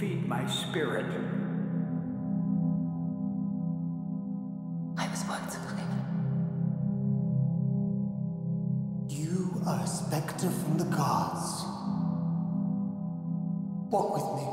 need to feed my spirit. I was once alive. You are a specter from the gods. Walk with me.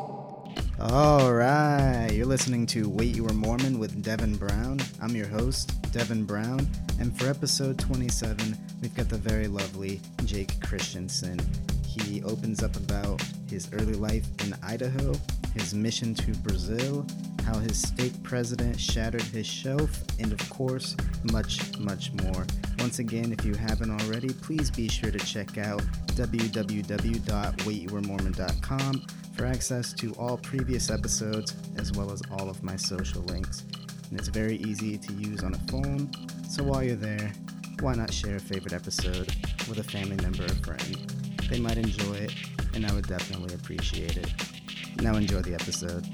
All right, you're listening to Wait You Were Mormon with Devin Brown. I'm your host, Devin Brown, and for episode 27, we've got the very lovely Jake Christensen. He opens up about his early life in Idaho, his mission to Brazil, how his stake president shattered his shelf, and of course, much, much more. Once again, if you haven't already, please be sure to check out www.waityouweremormon.com for access to all previous episodes as well as all of my social links. And it's very easy to use on a phone, so while you're there, why not share a favorite episode with a family member or friend? They might enjoy it, and I would definitely appreciate it. Now enjoy the episode.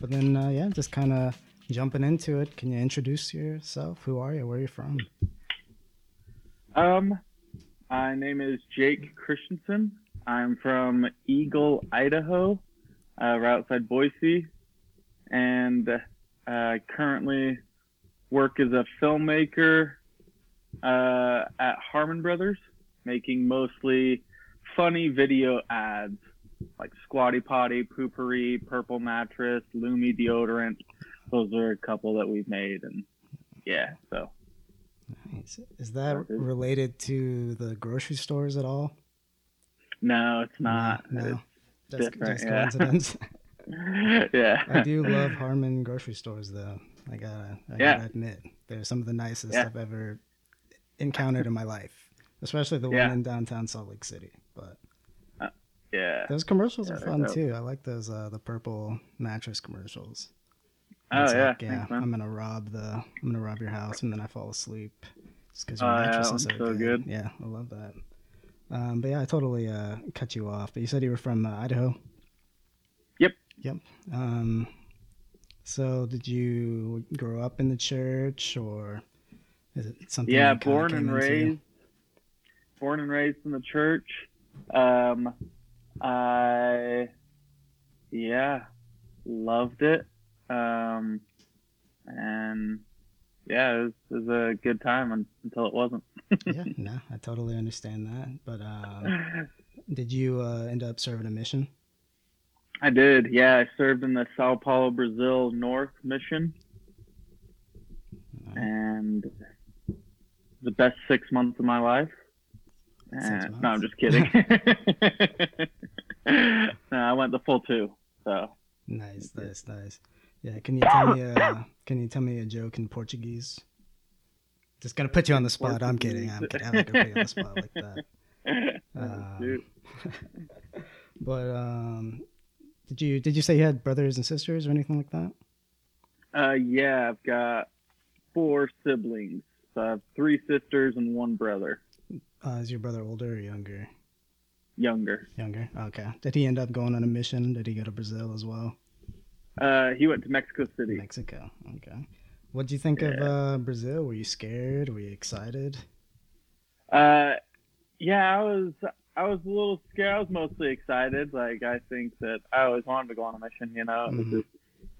But then, uh, yeah, just kind of jumping into it. Can you introduce yourself? Who are you? Where are you from? Um, my name is Jake Christensen. I'm from Eagle, Idaho, uh, right outside Boise, and uh, currently work as a filmmaker uh, at Harmon Brothers, making mostly funny video ads like Squatty Potty, Poo-Pourri, Purple Mattress, Lumi deodorant. Those are a couple that we've made, and yeah, so Nice. Is that related to the grocery stores at all? no, it's not. No, that's different, just yeah. coincidence. Yeah, I do love Harmon grocery stores, though. I gotta, I Yeah. gotta admit, they're some of the nicest Yeah. I've ever encountered in my life, especially the Yeah. one in downtown Salt Lake City. But yeah. those commercials Yeah, are fun dope. too. I like those uh, the purple mattress commercials. Oh It's yeah, like, yeah. thanks. I'm gonna rob the, I'm gonna rob your house, and then I fall asleep just because your yeah, mattress that is so, so good. good. Yeah, I love that. Um, but yeah, I totally uh, cut you off. But you said you were from uh, Idaho. Yep. Yep. Um, so did you grow up in the church, or is it something? Yeah, born and into? raised. Born and raised in the church. Um, I, yeah, loved it. Um, and yeah, it was, it was a good time until it wasn't. yeah, no, I totally understand that. But um, did you uh, end up serving a mission? I did. Yeah, I served in the Sao Paulo, Brazil North mission, and the best six months of my life. Uh, no, I'm just kidding. no, I went the full two. So Nice, nice, nice. Yeah, can you tell me a can you tell me a joke in Portuguese? Just gonna put you on the spot. I'm kidding. I'm kidding. I'm not gonna put you on the spot like that. Um, But um, did you did you say you had brothers and sisters or anything like that? Uh, yeah, I've got four siblings. So I have three sisters and one brother, Uh, is your brother older or younger? younger. Younger. Okay. Did he end up going on a mission? Did he go to Brazil as well? Uh, he went to Mexico City. Mexico. Okay. What do you think of uh, Brazil? Were you scared? Were you excited? Uh, yeah, I was. I was a little scared. I was mostly excited. Like I think that I always wanted to go on a mission. You know, it was Mhm. just,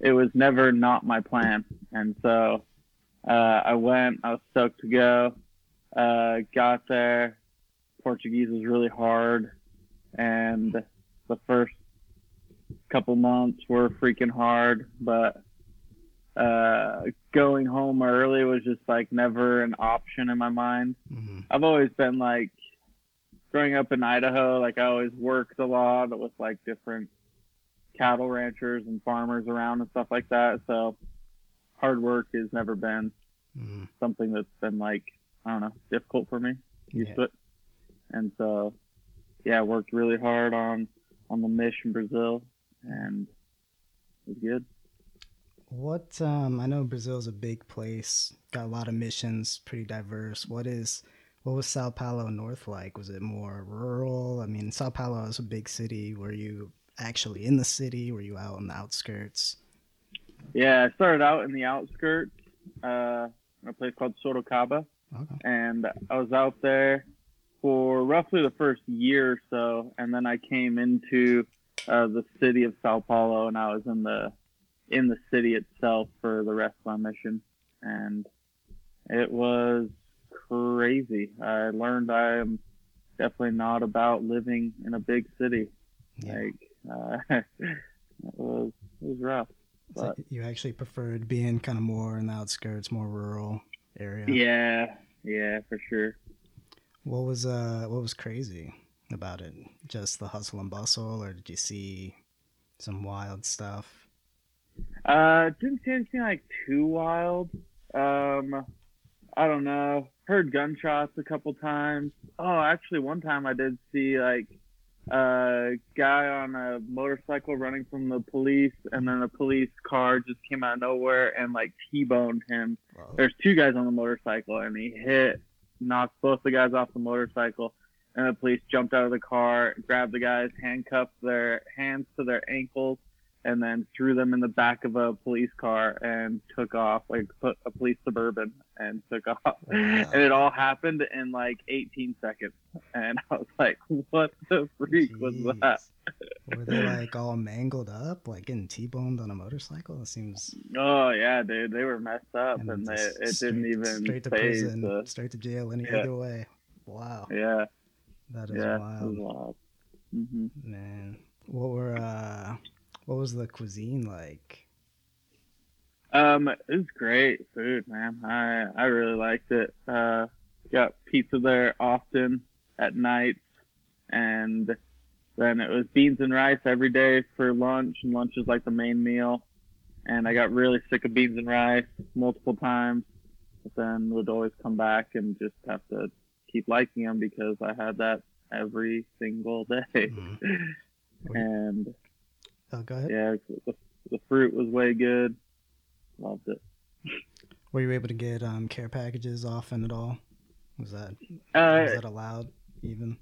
it was never not my plan, and so uh, I went. I was stoked to go. Uh, got there. Portuguese was really hard, and the first couple months were freaking hard. But uh, going home early was just like never an option in my mind. hmm I've always been like growing up in Idaho, like I always worked a lot with like different cattle ranchers and farmers around and stuff like that. So hard work has never been hmm something that's been like, I don't know, difficult for me. Used Yeah. to it. And so yeah, I worked really hard on on the mish in Brazil and it was good. What um, I know Brazil is a big place, got a lot of missions, pretty diverse. What is what was Sao Paulo North like? Was it more rural? I mean, Sao Paulo is a big city. Were you actually in the city? Were you out on the outskirts? Yeah, I started out in the outskirts, uh, in a place called Sorocaba. Okay. and I was out there for roughly the first year or so, and then I came into uh, the city of Sao Paulo, and I was in the in the city itself for the rest of my mission, and it was crazy. I learned I am definitely not about living in a big city. Yeah. Like uh, it was it was rough. So But you actually preferred being kind of more in the outskirts, more rural area. yeah, yeah, for sure. What was uh what was crazy about it? Just the hustle and bustle, or did you see some wild stuff? Uh, didn't see anything like too wild. Um, I don't know. Heard gunshots a couple times. Oh, actually, one time I did see like a guy on a motorcycle running from the police, and then a police car just came out of nowhere and like T-boned him. Well, There's two guys on the motorcycle, and he hit, knocked both the guys off the motorcycle. And the police jumped out of the car, grabbed the guys, handcuffed their hands to their ankles, and then threw them in the back of a police car and took off, like put a police suburban and took off. Wow. And it all happened in like 18 seconds. And I was like, what the freak was that? Were they like all mangled up, like getting T-boned on a motorcycle? It seems. Oh yeah, dude, they were messed up, and and, they, it straight- didn't even straight to prison, the- straight to jail, any Yeah. either way. Wow, yeah, that is yeah, wild, wild. hmm man. What were uh, what was the cuisine like? Um, it was great food, man. I I really liked it. Uh, got pizza there often at night, and then it was beans and rice every day for lunch, and lunch is like the main meal. And I got really sick of beans and rice multiple times, but then would always come back and just have to keep liking them because I had that every single day. Mhm. and Oh, go ahead. yeah, the, the fruit was way good. Loved it. Were you able to get um, care packages often at all? Was that Uh, was that allowed even?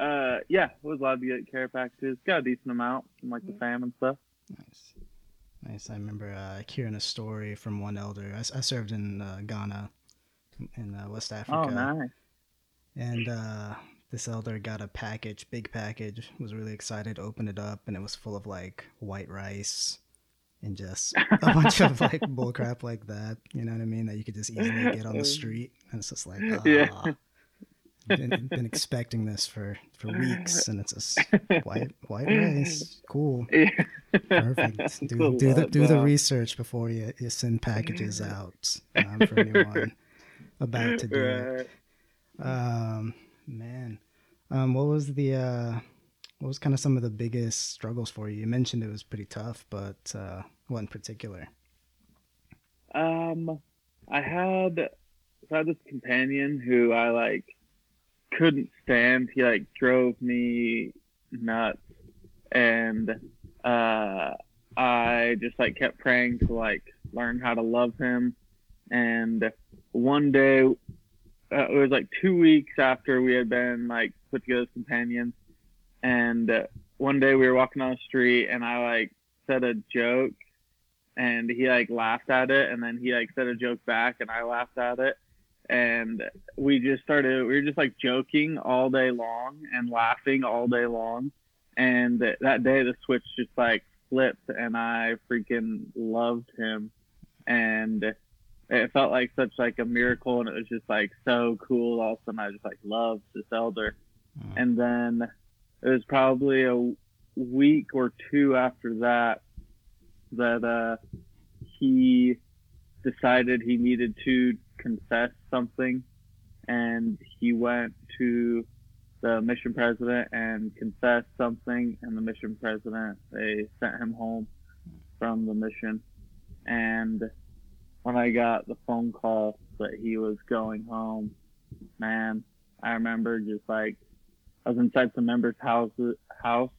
Uh, yeah, was allowed to get care packages. Got a decent amount from like the fam and stuff. Nice, nice. I remember uh, hearing a story from one elder. I, I served in uh, Ghana, in uh, West Africa, Oh, nice. and uh, this elder got a package, big package. Was really excited, opened it up, and it was full of like white rice and just a bunch of like bullcrap like that. You know what I mean? That you could just easily get on the street, and it's just like, ah. Yeah. Been, been expecting this for, for weeks, and it's just white white rice. Cool. Yeah. Perfect. Do, do the do the research before you, you send packages out um, for anyone about to do it. Um, man, um, what was the uh, what was kind of some of the biggest struggles for you? You mentioned it was pretty tough, but uh, what in particular? Um, I had I had this companion who I like couldn't stand. He like drove me nuts, and uh, I just like kept praying to like learn how to love him. And one day, uh, it was like two weeks after we had been like put together as companions, and uh, one day we were walking down the street, and I like said a joke and he like laughed at it. And then he like said a joke back and I laughed at it. And we just started we were just like joking all day long and laughing all day long. And th- that day the switch just like flipped and I freaking loved him. And it felt like such like a miracle and it was just like so cool all of a sudden I just like loved this elder. Mm. and then it was probably a week or two after that that uh, he decided he needed to confess something, and he went to the mission president and confessed something, and the mission president they sent him home from the mission, and when I got the phone call that he was going home, man, I remember just like I was inside some member's house house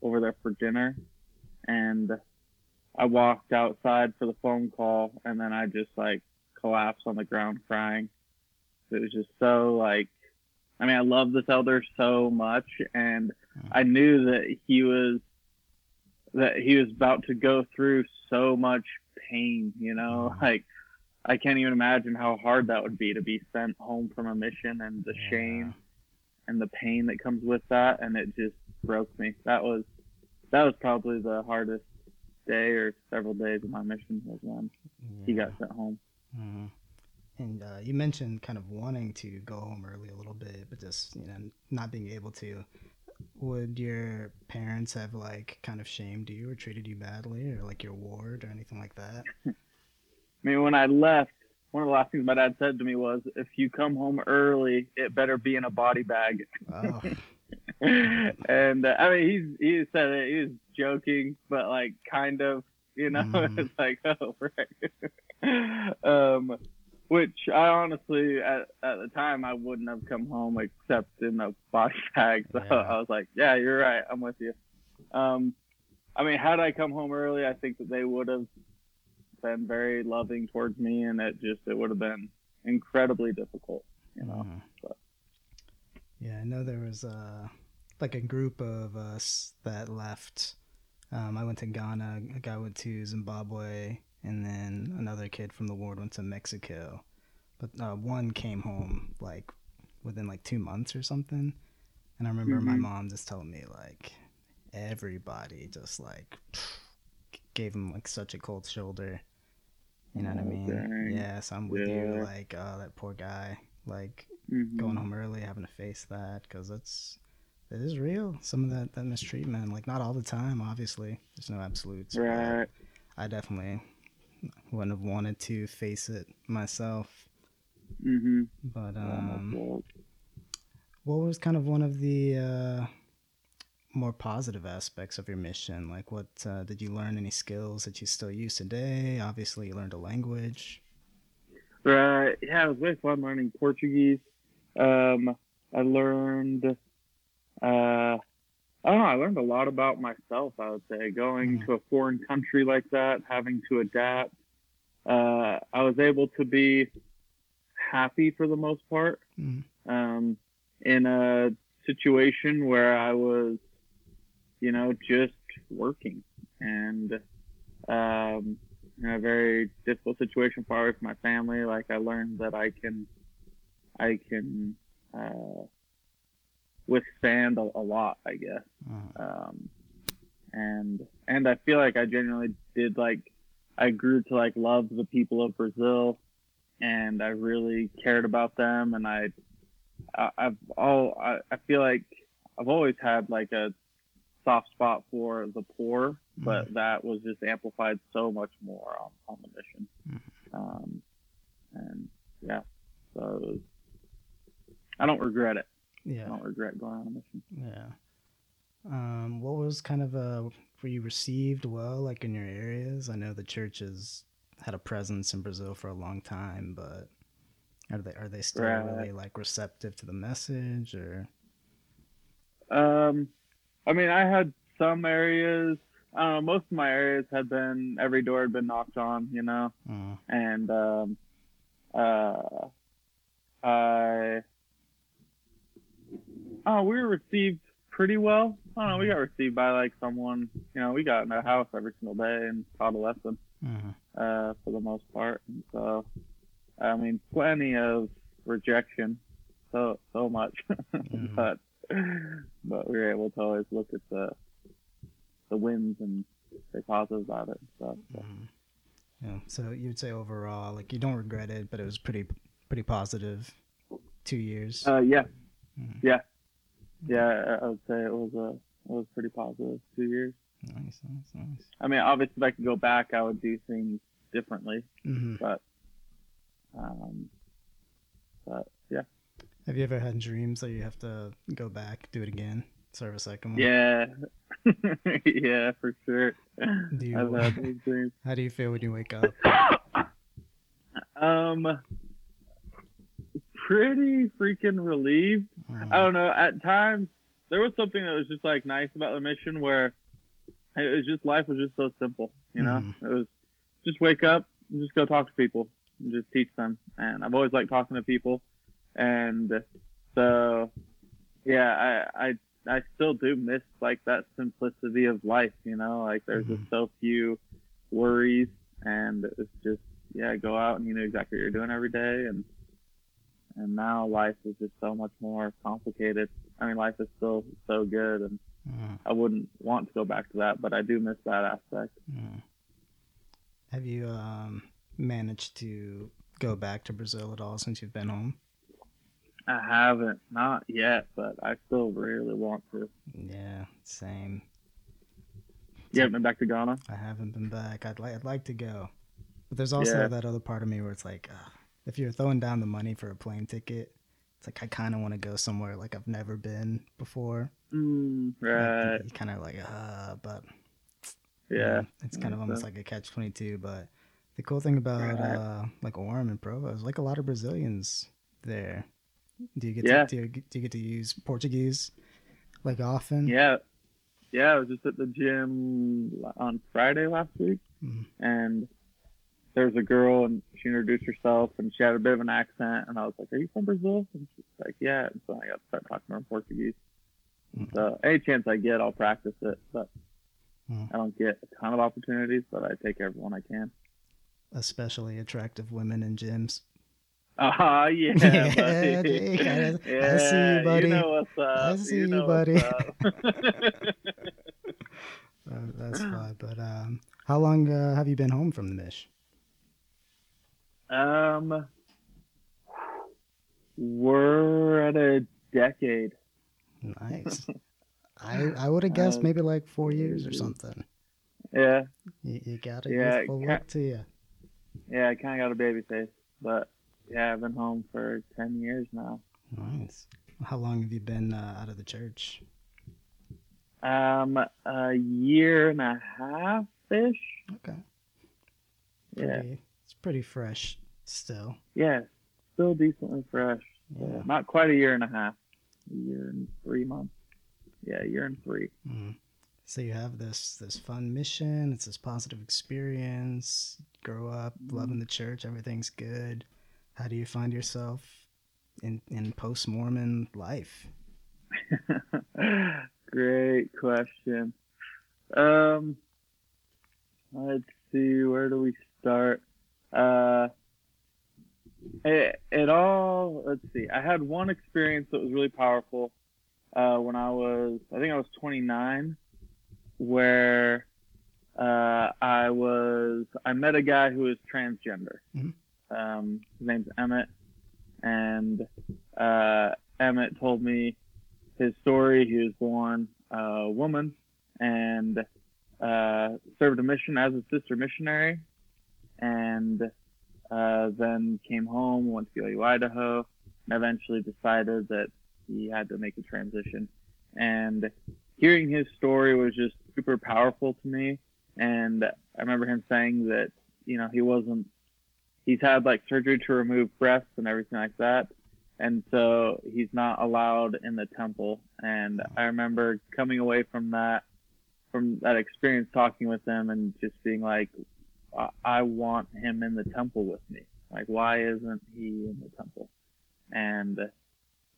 over there for dinner, and I walked outside for the phone call, and then I just like collapsed on the ground crying. It was just so like, I mean, I love this elder so much, and I knew that he was that he was about to go through so much pain. You know, like I can't even imagine how hard that would be to be sent home from a mission and the shame and the pain that comes with that, and it just broke me. That was that was probably the hardest day or several days of my mission was when he got sent home. Mhm. And uh, you mentioned kind of wanting to go home early a little bit, but just you know not being able to. Would your parents have like kind of shamed you or treated you badly, or like your ward or anything like that? I mean, when I left, one of the last things my dad said to me was, "If you come home early, it better be in a body bag." Oh, and uh, I mean, he's he said it. He was joking, but like kind of, you know, Mhm. it's like, oh, right. um, which I honestly, at, at the time, I wouldn't have come home except in a body bag. So Yeah. I was like, yeah, you're right. I'm with you. Um, I mean, had I come home early, I think that they would have been very loving towards me, and it just it would have been incredibly difficult. You know. Mhm. but- Yeah, I know there was uh, like a group of us that left. Um, I went to Ghana, a guy went to Zimbabwe, and then another kid from the ward went to Mexico. But uh, one came home like within like two months or something. And I remember my Mhm. mom just telling me like everybody just like gave him like such a cold shoulder. You know what I Oh, mean? dang. Yeah, so I'm with you. Like, oh, that poor guy. Like, Mhm. going home early, having to face that because it's it is real. Some of that that mistreatment, like not all the time, obviously. There's no absolutes. Right. I definitely wouldn't have wanted to face it myself. Mm-hmm. But um, well, what was kind of one of the uh, more positive aspects of your mission? Like, what uh, did you learn? Any skills that you still use today? Obviously, you learned a language. right. Yeah, it was really fun learning Portuguese. Um, I learned, uh, I don't know, I learned a lot about myself, I would say, going Mhm. to a foreign country like that, having to adapt. Uh, I was able to be happy for the most part. Mhm. um, in a situation where I was, you know, just working and um, in a very difficult situation far away from my family. Like I learned that I can, I can uh, withstand a, a lot, I guess. Uh, Um, and and I feel like I genuinely did like I grew to like love the people of Brazil, and I really cared about them, and I, I I've all I, I feel like I've always had like a soft spot for the poor, but that was just amplified so much more on, on the mission. Um, and yeah, so it was, I don't regret it. I yeah. don't regret going on a mission. Yeah. Um, what was kind of uh were you received well like in your areas? I know the church has had a presence in Brazil for a long time, but are they are they still Right. really like receptive to the message or Um, I mean, I had some areas. I don't know. Most of my areas had been every door had been knocked on, you know, uh, and um, uh, I. Oh, we were received pretty well. I don't know. We got received by like someone. You know, we got in their house every single day and taught a lesson uh, uh, for the most part. And so, I mean, plenty of rejection, so so much, Mhm. but but we were able to always look at the the wins and stay positive about it and stuff. So. mhm. yeah. So you'd say overall, like you don't regret it, but it was pretty pretty positive. Two years. Uh, yeah, Mhm. yeah, yeah. I would say it was a it was pretty positive two years. nice, nice, nice. I mean, obviously, if I could go back, I would do things differently. hmm But um, but yeah. Have you ever had dreams that you have to go back, do it again, serve a second one? Yeah, yeah, for sure. Do you- I've had those dreams. How do you feel when you wake up? Um, pretty freaking relieved. Uh, I don't know. At times, there was something that was just like nice about the mission where it was just life was just so simple. You know, Mhm. it was just wake up and just go talk to people and just teach them. And I've always liked talking to people, and so yeah, I I I still do miss like that simplicity of life. You know, like there's just so few worries, and it's just yeah, go out and you know exactly what you're doing every day, and and now life is just so much more complicated. I mean, life is still so good, and Mm, I wouldn't want to go back to that, but I do miss that aspect. mm. Have you um, managed to go back to Brazil at all since you've been home? I haven't, not yet, but I still really want to. Yeah, same. You haven't been back to Ghana? I haven't been back. I'd like I'd like to go, but there's also Yeah. that other part of me where it's like, uh, if you're throwing down the money for a plane ticket, it's like I kind of want to go somewhere like I've never been before. Mm, right. you kind of like, uh, but Yeah. it's kind of almost so- like a catch twenty two. But the cool thing about Right. uh, like Orem and Provo is like a lot of Brazilians there. Do you get Yeah. to, do you, do you get to use Portuguese like often? Yeah. Yeah, I was just at the gym on Friday last week, Mhm. and there was a girl, and she introduced herself, and she had a bit of an accent, and I was like, "Are you from Brazil?" And she's like, "Yeah." And so I got to start talking to her in Portuguese. Mhm. So any chance I get, I'll practice it, but Mhm. I don't get a ton of opportunities, but I take every one I can. Especially attractive women in gyms. Ah, yeah, Yeah, buddy. Jake, I- I see you, Yeah, buddy. You know what's up. I see you, know buddy. what's up. Uh, that's fine. But um, how long uh, have you been home from the Mish? Um, we're at a decade. Nice. I I would have guessed Uh, maybe like four years or something. Yeah, You, you got it. Yeah, Yeah, full luck to you. yeah. I kind of got a baby face, but yeah, I've been home for ten years now. Nice. How long have you been uh, out of the church? Um, a year and a half ish. Okay. Yeah, It's pretty fresh still. yeah. Still decently fresh. Yeah. Not quite a year and a half. A year and three months. Yeah, a year and three. Mm. So you have this this fun mission. It's this positive experience. Grow up loving the church. Everything's good. How do you find yourself in in post Mormon life? Great question. Um, let's see, where do we start? Uh, it, it all, let's see, I had one experience that was really powerful uh, when I was, I think I was 29, where uh, I was, I met a guy who was transgender. Mhm. Um, his name's Emmett, and uh, Emmett told me his story. He was born a woman and uh, served a mission as a sister missionary, and uh, then came home, went to BYU, Idaho, and eventually decided that he had to make a transition. And hearing his story was just super powerful to me. And I remember him saying that, you know, he wasn't, he's had like surgery to remove breasts and everything like that and so he's not allowed in the temple. And I remember coming away from that, from that experience, talking with him, and just being like, I- I want him in the temple with me. Like, why isn't he in the temple? And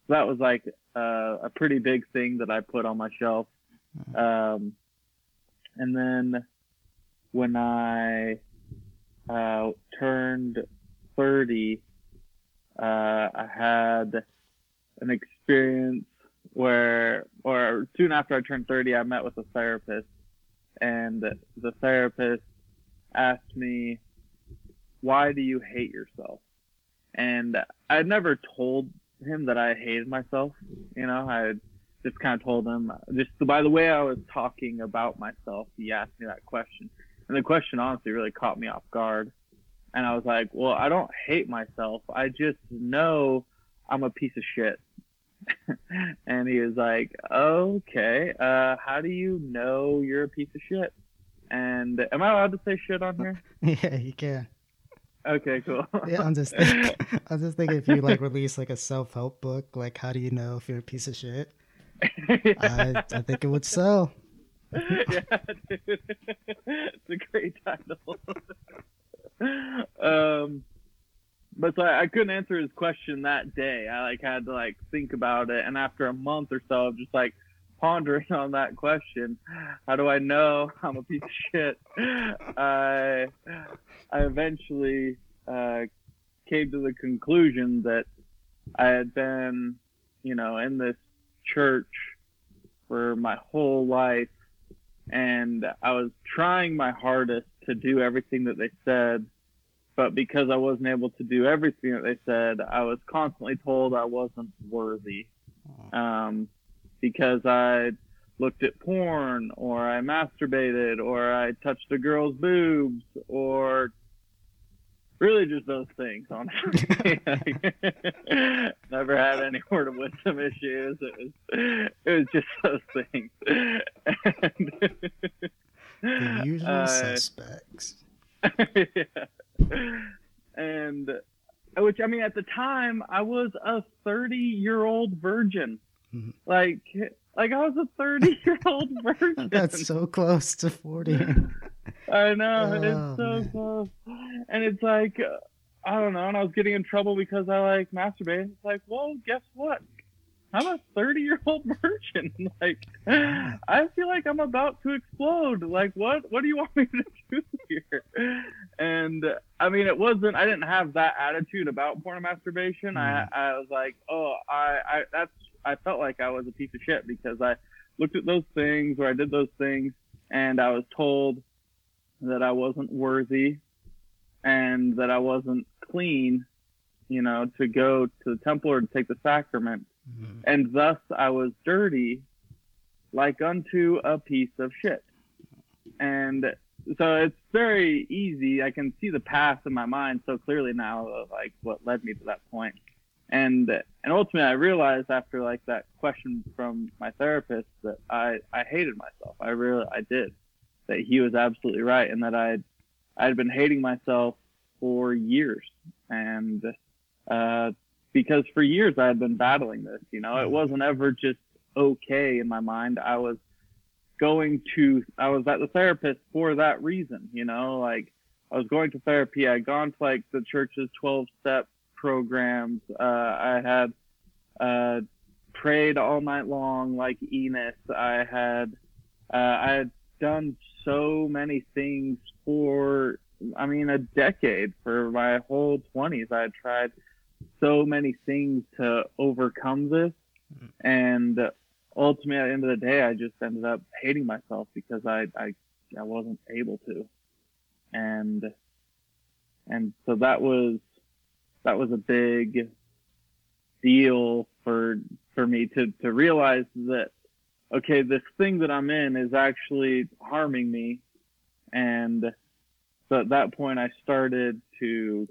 that was like uh, a pretty big thing that I put on my shelf. Um, and then when I uh, turned 30, uh, I had an experience where, or soon after I turned 30, I met with a therapist, and the therapist asked me, Why do you hate yourself? And I'd never told him that I hated myself. You know, I just kind of told him, just by the way I was talking about myself, he asked me that question. And the question honestly really caught me off guard. And I was like, well, I don't hate myself. I just know I'm a piece of shit. and he was like, okay, uh, how do you know you're a piece of shit? And am I allowed to say shit on here? yeah, you can. Okay, cool. Yeah, I'm just thinking, I'm just thinking if you like release like a self help book, like how do you know if you're a piece of shit? I I think it would sell. yeah, dude. it's a great title. um, but so I, I couldn't answer his question that day. I like had to like think about it, and after a month or so of just like pondering on that question, how do I know I'm a piece of shit? I I eventually uh, came to the conclusion that I had been, you know, in this church for my whole life and I was trying my hardest to do everything that they said, but because I wasn't able to do everything that they said, I was constantly told I wasn't worthy. Um, because I looked at porn or I masturbated or I touched a girl's boobs or really just those things honestly never had any word of wisdom issues it was it was just those things The usual Uh, suspects. yeah. and which I mean at the time I was a 30 year old virgin Mhm. like like I was a 30 year old virgin That's so close to 40. I know Oh, it's so man. close, and it's like I don't know, and I was getting in trouble because I like masturbated. It's like, well, guess what? I'm a 30 year old virgin. like, I feel like I'm about to explode. Like, what? What do you want me to do here? And I mean, it wasn't. I didn't have that attitude about porn and masturbation. I I was like, oh, I I that's. I felt like I was a piece of shit because I looked at those things or I did those things, and I was told that I wasn't worthy and that I wasn't clean, you know, to go to the temple or to take the sacrament. Mhm. And thus I was dirty like unto a piece of shit. And so it's very easy. I can see the path in my mind so clearly now of like what led me to that point. And and ultimately I realized after like that question from my therapist that I, I hated myself. I really I did. That he was absolutely right and that I'd I'd been hating myself for years. And uh because for years I had been battling this, you know, it wasn't ever just okay in my mind. I was going to, I was at the therapist for that reason, you know, like I was going to therapy. I had gone to like the church's 12 step programs. Uh, I had, uh, prayed all night long like Enos. I had, uh, I had done so many things for, I mean, a decade for my whole 20s. I had tried so many things to overcome this. And ultimately, at the end of the day, I just ended up hating myself because I, I, I wasn't able to. And, and so that was, that was a big deal for, for me to, to realize that, okay, this thing that I'm in is actually harming me. And so at that point, I started to,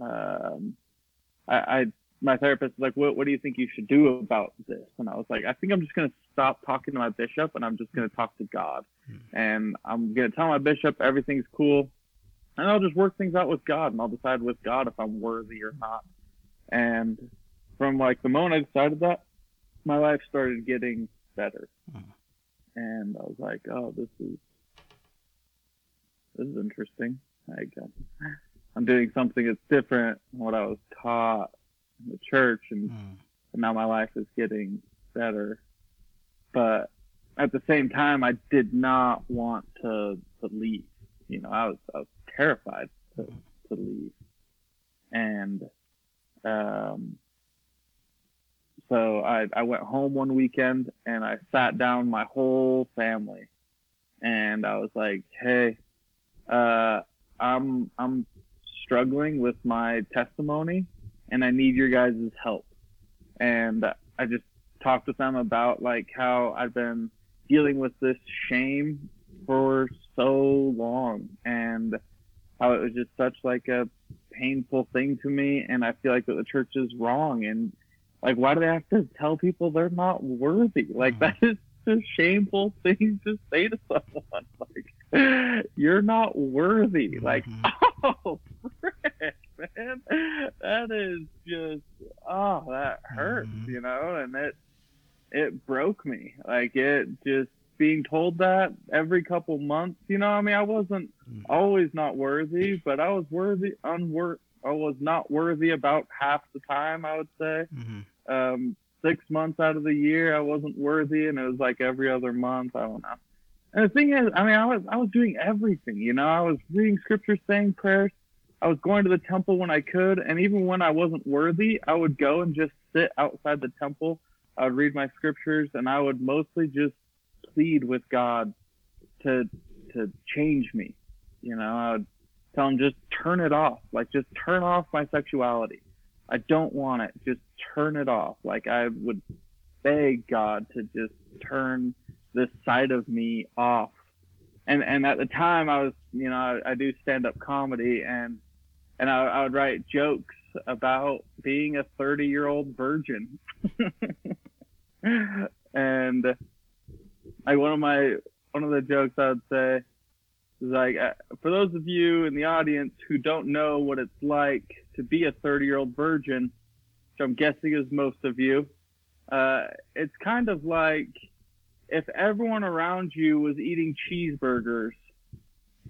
um, I, I my therapist was like, what, what do you think you should do about this? And I was like, I think I'm just going to stop talking to my bishop and I'm just going to talk to God. And I'm going to tell my bishop everything's cool. And I'll just work things out with God and I'll decide with God if I'm worthy or not. And from like the moment I decided that, my life started getting better. And I was like, oh, this is, this is interesting. Like, I'm doing something that's different than what I was taught in the church, and, Mm. and now my life is getting better. But at the same time, I did not want to to leave. You know, I was I was terrified to to leave, and um, so I I went home one weekend and I sat down my whole family, and I was like, hey, uh, I'm I'm struggling with my testimony and I need your guys' help. And I just talked with them about like how I've been dealing with this shame for so long. And how it was just such like a painful thing to me and I feel like that the church is wrong and like why do they have to tell people they're not worthy? Like that is a shameful thing to say to someone. Like you're not worthy. Like oh frick, man. That is just oh that hurts, Mhm. you know, and it it broke me. Like it just being told that every couple months, you know, I mean I wasn't Mm. always not worthy, but I was worthy unwor I was not worthy about half the time I would say Mhm. um, six months out of the year I wasn't worthy, and it was like every other month. I don't know. And the thing is, I mean, I was I was doing everything. You know, I was reading scripture, saying prayers, I was going to the temple when I could, and even when I wasn't worthy, I would go and just sit outside the temple. I would read my scriptures, and I would mostly just plead with God to to change me. You know, I would tell him just turn it off, like just turn off my sexuality. I don't want it. Just turn it off. Like I would beg God to just turn this side of me off. And and at the time I was, you know, I, I do stand up comedy and and I, I would write jokes about being a 30 year old virgin. and like one of my one of the jokes I would say is like uh, for those of you in the audience who don't know what it's like to be a 30 year old virgin, which I'm guessing is most of you, uh, it's kind of like if everyone around you was eating cheeseburgers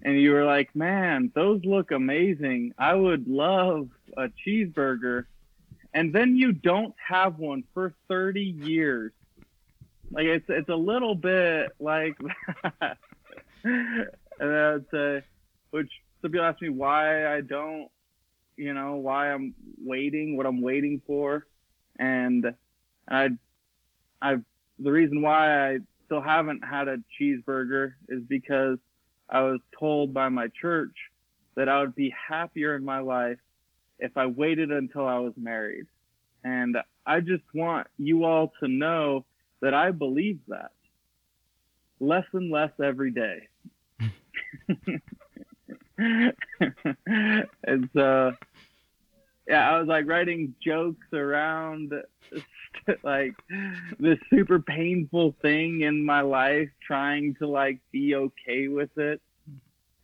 and you were like, man, those look amazing. I would love a cheeseburger. And then you don't have one for 30 years. Like it's it's a little bit like that. and I'd say, which some people ask me why I don't, you know, why I'm waiting, what I'm waiting for, and I, I, the reason why I still haven't had a cheeseburger is because I was told by my church that I would be happier in my life if I waited until I was married. And I just want you all to know that I believe that less and less every day. and so, yeah, I was like writing jokes around like this super painful thing in my life, trying to like be okay with it,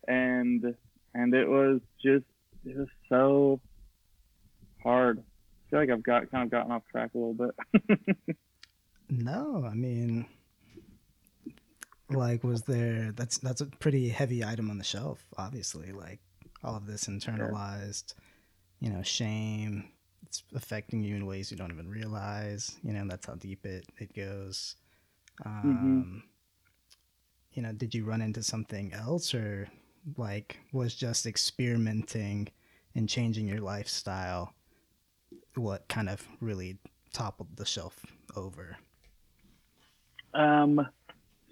and and it was just it was so hard. I feel like I've got kind of gotten off track a little bit. no, I mean, like, was there? That's that's a pretty heavy item on the shelf. Obviously, like all of this internalized, you know, shame, it's affecting you in ways you don't even realize. You know, that's how deep it it goes. Mm-hmm. Um, mm-hmm. You know, did you run into something else, or like was just experimenting and changing your lifestyle what kind of really toppled the shelf over? Um,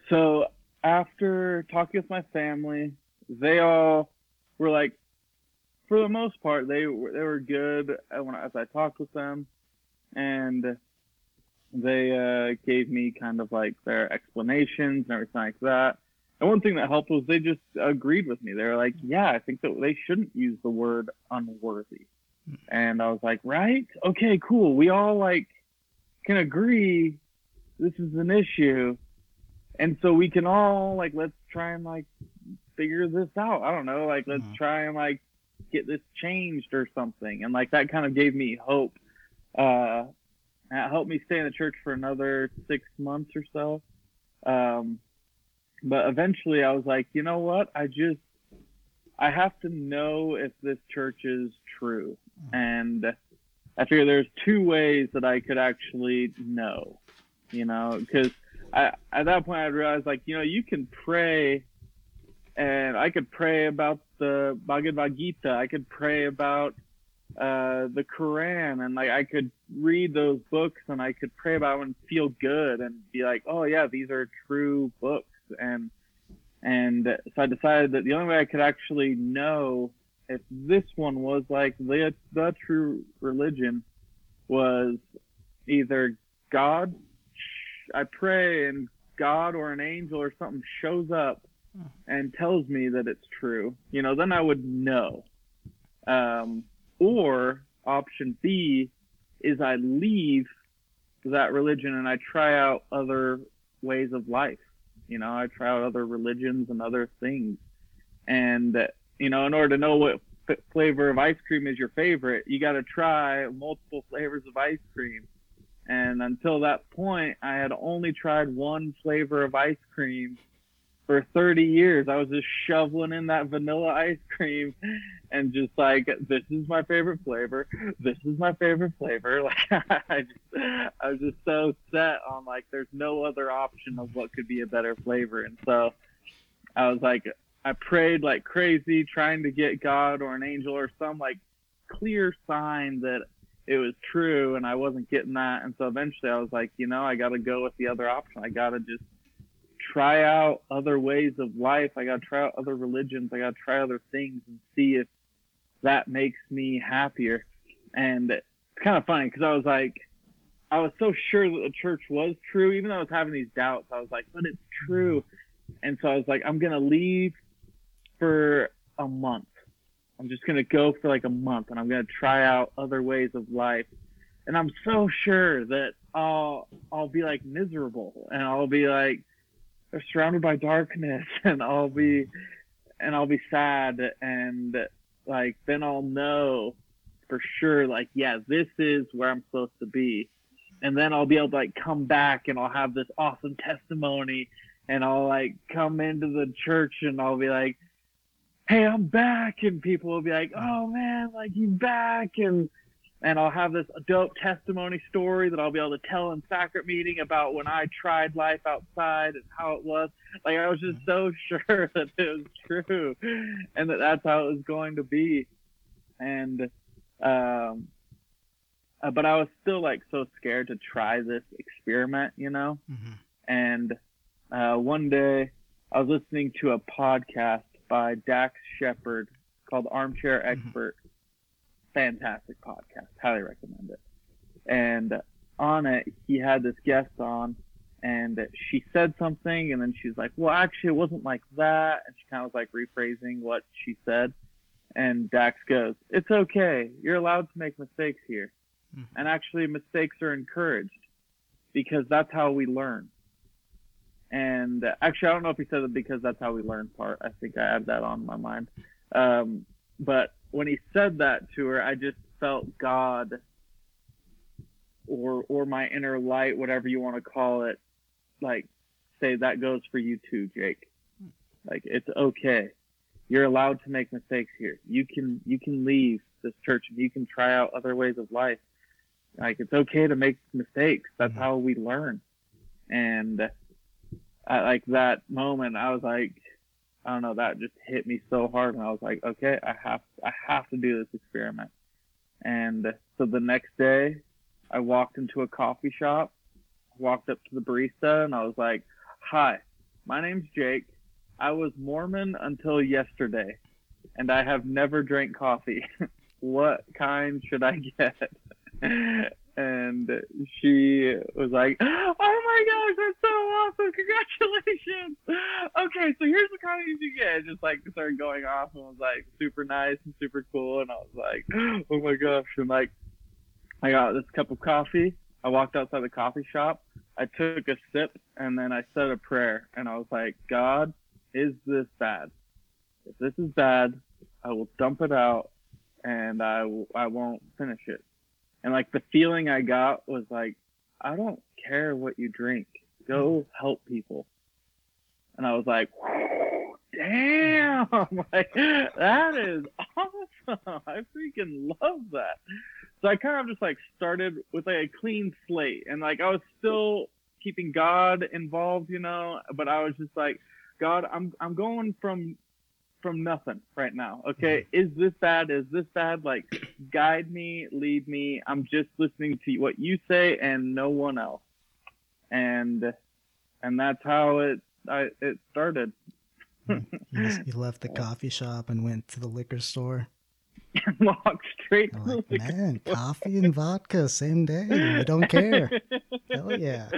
so after talking with my family, they all were like, for the most part, they were they were good when I, as I talked with them, and they uh, gave me kind of like their explanations and everything like that. And one thing that helped was they just agreed with me. They were like, "Yeah, I think that they shouldn't use the word unworthy." And I was like, "Right? Okay, cool. We all like can agree this is an issue, and so we can all like let's try and like figure this out. I don't know, like let's Mhm. try and like get this changed or something." And like that kind of gave me hope. Uh, that helped me stay in the church for another six months or so. Um, but eventually I was like, you know what? I just, I have to know if this church is true. And I figure there's two ways that I could actually know, you know, because I, at that point I realized like, you know, you can pray and I could pray about the Bhagavad Gita. I could pray about uh, the Quran and like I could read those books and I could pray about them and feel good and be like, oh yeah, these are true books. And, and so I decided that the only way I could actually know if this one was like the, the true religion was either God, I pray and God or an angel or something shows up and tells me that it's true, you know, then I would know. Um, or option B is I leave that religion and I try out other ways of life. You know, I try out other religions and other things. And, you know, in order to know what f- flavor of ice cream is your favorite, you got to try multiple flavors of ice cream. And until that point, I had only tried one flavor of ice cream for 30 years. I was just shoveling in that vanilla ice cream and just like, this is my favorite flavor. This is my favorite flavor. Like, I, just, I was just so set on like, there's no other option of what could be a better flavor. And so I was like, I prayed like crazy, trying to get God or an angel or some like clear sign that it was true, and I wasn't getting that. And so eventually, I was like, you know, I got to go with the other option. I got to just try out other ways of life. I got to try out other religions. I got to try other things and see if that makes me happier. And it's kind of funny because I was like, I was so sure that the church was true, even though I was having these doubts. I was like, but it's true. Mm-hmm. And so I was like, I'm going to leave for a month. I'm just to go for like a month and I'm to try out other ways of life. And I'm so sure that I'll, I'll be like miserable and I'll be like, surrounded by darkness and I'll be, and I'll be sad and like, then I'll know for sure, like, yeah, this is where I'm supposed to be. And then I'll be able to like come back and I'll have this awesome testimony and I'll like come into the church and I'll be like, Hey, I'm back. And people will be like, Oh man, like he's back. And, and I'll have this dope testimony story that I'll be able to tell in sacrament meeting about when I tried life outside and how it was. Like I was just so sure that it was true and that that's how it was going to be. And, um, uh, but I was still like so scared to try this experiment, you know. Mm-hmm. And uh, one day I was listening to a podcast by Dax Shepard called Armchair mm-hmm. Expert. Fantastic podcast, highly recommend it. And on it, he had this guest on, and she said something, and then she's like, "Well, actually, it wasn't like that," and she kind of was like rephrasing what she said. And Dax goes, "It's okay. You're allowed to make mistakes here." Mm-hmm. and actually mistakes are encouraged because that's how we learn and uh, actually i don't know if he said it because that's how we learn part i think i had that on my mind um, but when he said that to her i just felt god or or my inner light whatever you want to call it like say that goes for you too jake like it's okay you're allowed to make mistakes here you can you can leave this church and you can try out other ways of life like it's okay to make mistakes. That's Mhm. how we learn. And at like that moment, I was like, I don't know, that just hit me so hard, and I was like, okay, I have, I have to do this experiment. And so the next day, I walked into a coffee shop, walked up to the barista, and I was like, hi, my name's Jake. I was Mormon until yesterday, and I have never drank coffee. what kind should I get? and she was like, "Oh my gosh, that's so awesome! Congratulations! Okay, so here's the kind you get." Just like started going off and was like super nice and super cool, and I was like, "Oh my gosh!" And like, I got this cup of coffee. I walked outside the coffee shop. I took a sip and then I said a prayer, and I was like, "God, is this bad? If this is bad, I will dump it out, and I, I won't finish it." And like the feeling I got was like, I don't care what you drink. Go mm-hmm. help people. And I was like, mm-hmm. damn, like that is awesome. I freaking love that. So I kind of just like started with like a clean slate and like I was still keeping God involved, you know, but I was just like, God, I'm I'm going from from nothing right now. Okay, mm-hmm. is this bad? Is this bad? Like, guide me, lead me. I'm just listening to what you say and no one else. And and that's how it I it started. Hmm. You, you left the coffee shop and went to the liquor store. Walked straight You're to like, man, coffee and vodka, same day. We don't care. Hell yeah.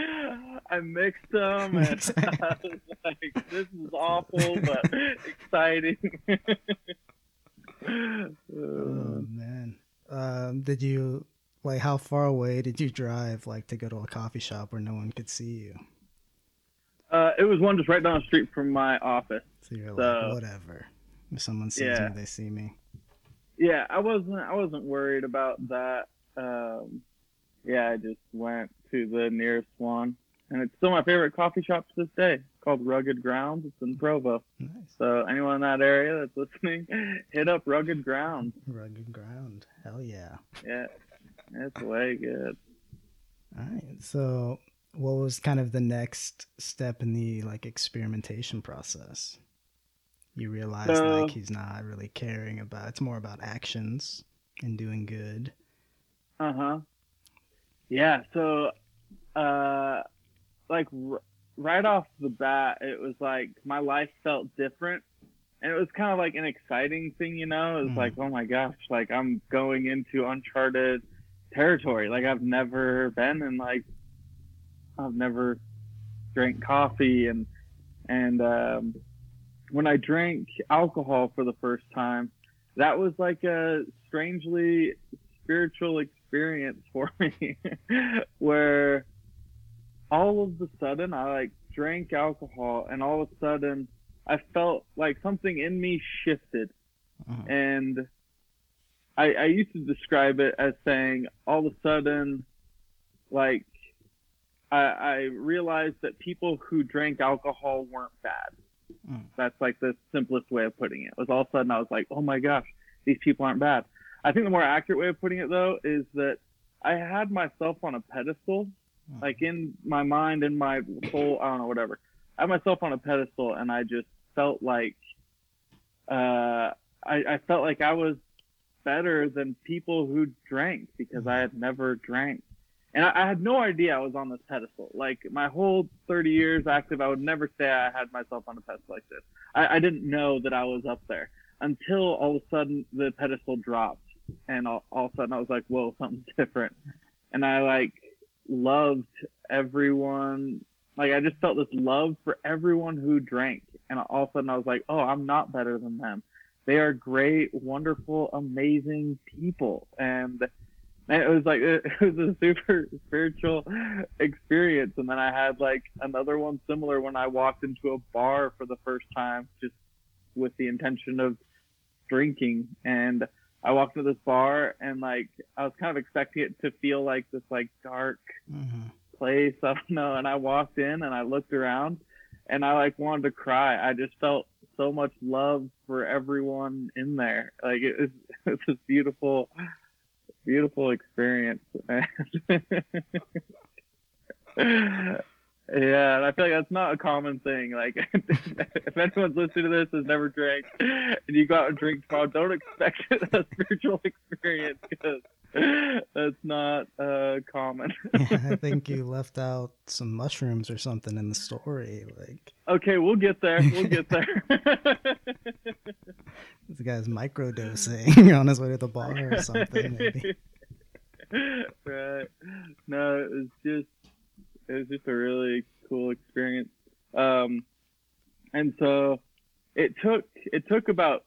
I mixed them and I was like, this is awful but exciting. Oh man. Um, did you like how far away did you drive like to go to a coffee shop where no one could see you? Uh, it was one just right down the street from my office. So you're So- like, whatever. If someone sees Yeah. me, they see me. Yeah, I wasn't I wasn't worried about that. Um, yeah, I just went to the nearest one, and it's still my favorite coffee shop to this day. It's called Rugged Grounds. It's in Provo. Nice. So anyone in that area that's listening, hit up Rugged Grounds. Rugged ground. Hell yeah. Yeah, it's way good. All right. So, what was kind of the next step in the like experimentation process? You realize like he's not really caring about. It's more about actions and doing good. Uh huh. Yeah. So, uh, like r- right off the bat, it was like my life felt different, and it was kind of like an exciting thing, you know. It was Mhm. like, oh my gosh, like I'm going into uncharted territory. Like I've never been, and like I've never drank coffee, and and um, when I drank alcohol for the first time, that was like a strangely spiritual experience for me where all of a sudden I like drank alcohol and all of a sudden I felt like something in me shifted Mhm. and I, I used to describe it as saying all of a sudden like I, I realized that people who drank alcohol weren't bad. Mm. That's like the simplest way of putting it. Was all of a sudden I was like, oh my gosh, these people aren't bad. I think the more accurate way of putting it though is that I had myself on a pedestal, Mm. like in my mind, in my soul, I don't know, whatever. I had myself on a pedestal, and I just felt like, uh, I, I felt like I was better than people who drank because I had never drank, and I, I had no idea I was on this pedestal. Like my whole 30 years active, I would never say I had myself on a pedestal like this. I, I didn't know that I was up there until all of a sudden the pedestal dropped and all, all of a sudden I was like, whoa, something's different. And I like loved everyone. Like I just felt this love for everyone who drank. And all of a sudden I was like, oh, I'm not better than them. They are great, wonderful, amazing people. And man, it was like, it was a super spiritual experience. And then I had like another one similar when I walked into a bar for the first time, just with the intention of drinking. And I walked into this bar and like I was kind of expecting it to feel like this like dark Mhm. place. I don't know. And I walked in and I looked around and I like wanted to cry. I just felt so much love for everyone in there. Like it was, it was this beautiful, beautiful experience. Yeah, and I feel like that's not a common thing. Like, if anyone's listening to this has never drank, and you go out and drink tomorrow, don't expect a spiritual experience because that's not uh, common. Yeah, I think you left out some mushrooms or something in the story. Like okay, we'll get there. We'll get there. this guy's microdosing on his way to the bar or something. Maybe. right. No, it was just it was just a really cool experience. Um, and so it took it took about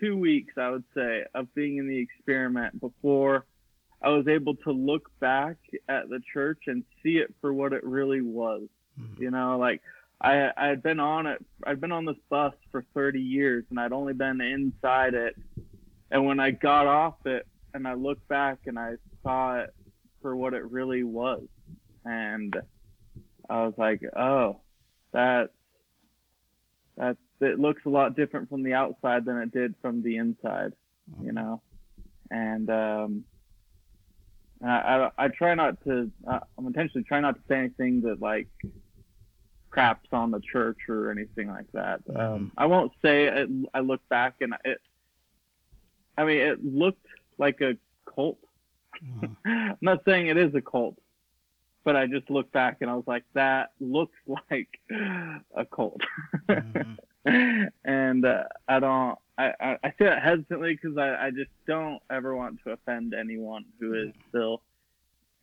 two weeks, I would say, of being in the experiment before I was able to look back at the church and see it for what it really was. Mhm. You know, like I I had been on it I'd been on this bus for 30 years and I'd only been inside it. And when I got off it and I looked back and I saw it for what it really was. And I was like, "Oh, that that it looks a lot different from the outside than it did from the inside." You know. And um I, I, I try not to. Uh, I'm intentionally trying not to say anything that like craps on the church or anything like that. Um, I won't say it, I look back and it. I mean, it looked like a cult. Mhm. I'm not saying it is a cult, but I just looked back and I was like, that looks like a cult. Mhm. and uh, I don't. I, I, I say that hesitantly because I, I just don't ever want to offend anyone who is still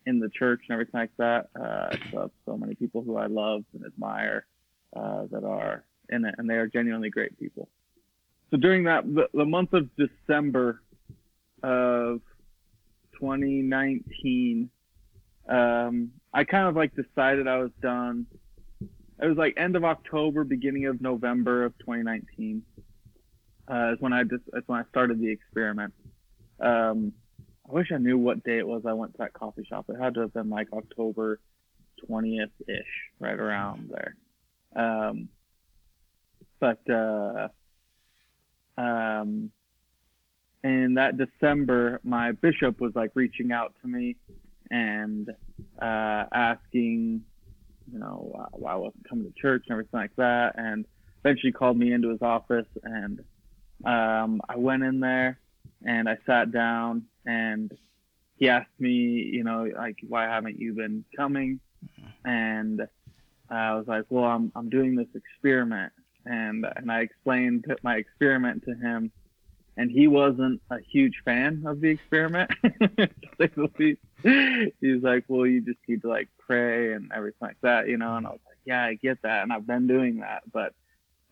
in the church and everything like that. Uh, I still so many people who I love and admire uh, that are in it, and they are genuinely great people. So during that, the, the month of December of 2019, um, I kind of like decided I was done. It was like end of October, beginning of November of 2019. Uh, is when I just that's when I started the experiment. Um, I wish I knew what day it was I went to that coffee shop. It had to have been like October 20th ish, right around there. Um, but uh, um, in that December, my bishop was like reaching out to me and uh, asking, you know, why- I wasn't coming to church and everything like that. And eventually called me into his office and um, I went in there and I sat down and he asked me, you know, like, why haven't you been coming? And I was like, well, I'm, I'm doing this experiment. And, and I explained my experiment to him and he wasn't a huge fan of the experiment. He's like, well, you just need to like pray and everything like that, you know? And I was like, yeah, I get that. And I've been doing that, but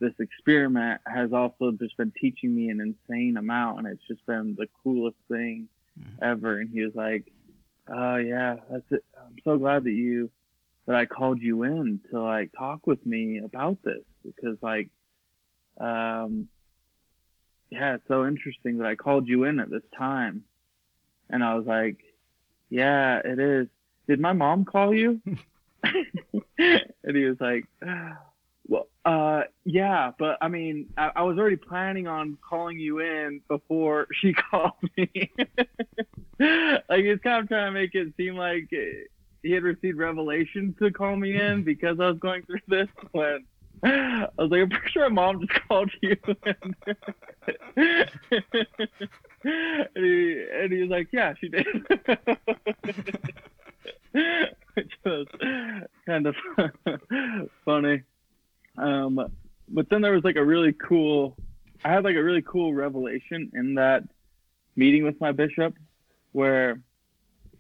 this experiment has also just been teaching me an insane amount and it's just been the coolest thing mm-hmm. ever and he was like oh yeah that's it i'm so glad that you that i called you in to like talk with me about this because like um yeah it's so interesting that i called you in at this time and i was like yeah it is did my mom call you and he was like well, uh, yeah, but I mean, I, I, was already planning on calling you in before she called me. like he's kind of trying to make it seem like he had received revelation to call me in because I was going through this. When I was like, I'm pretty sure my mom just called you. and, he, and he was like, Yeah, she did. Which was kind of funny. Um, but then there was like a really cool, I had like a really cool revelation in that meeting with my bishop where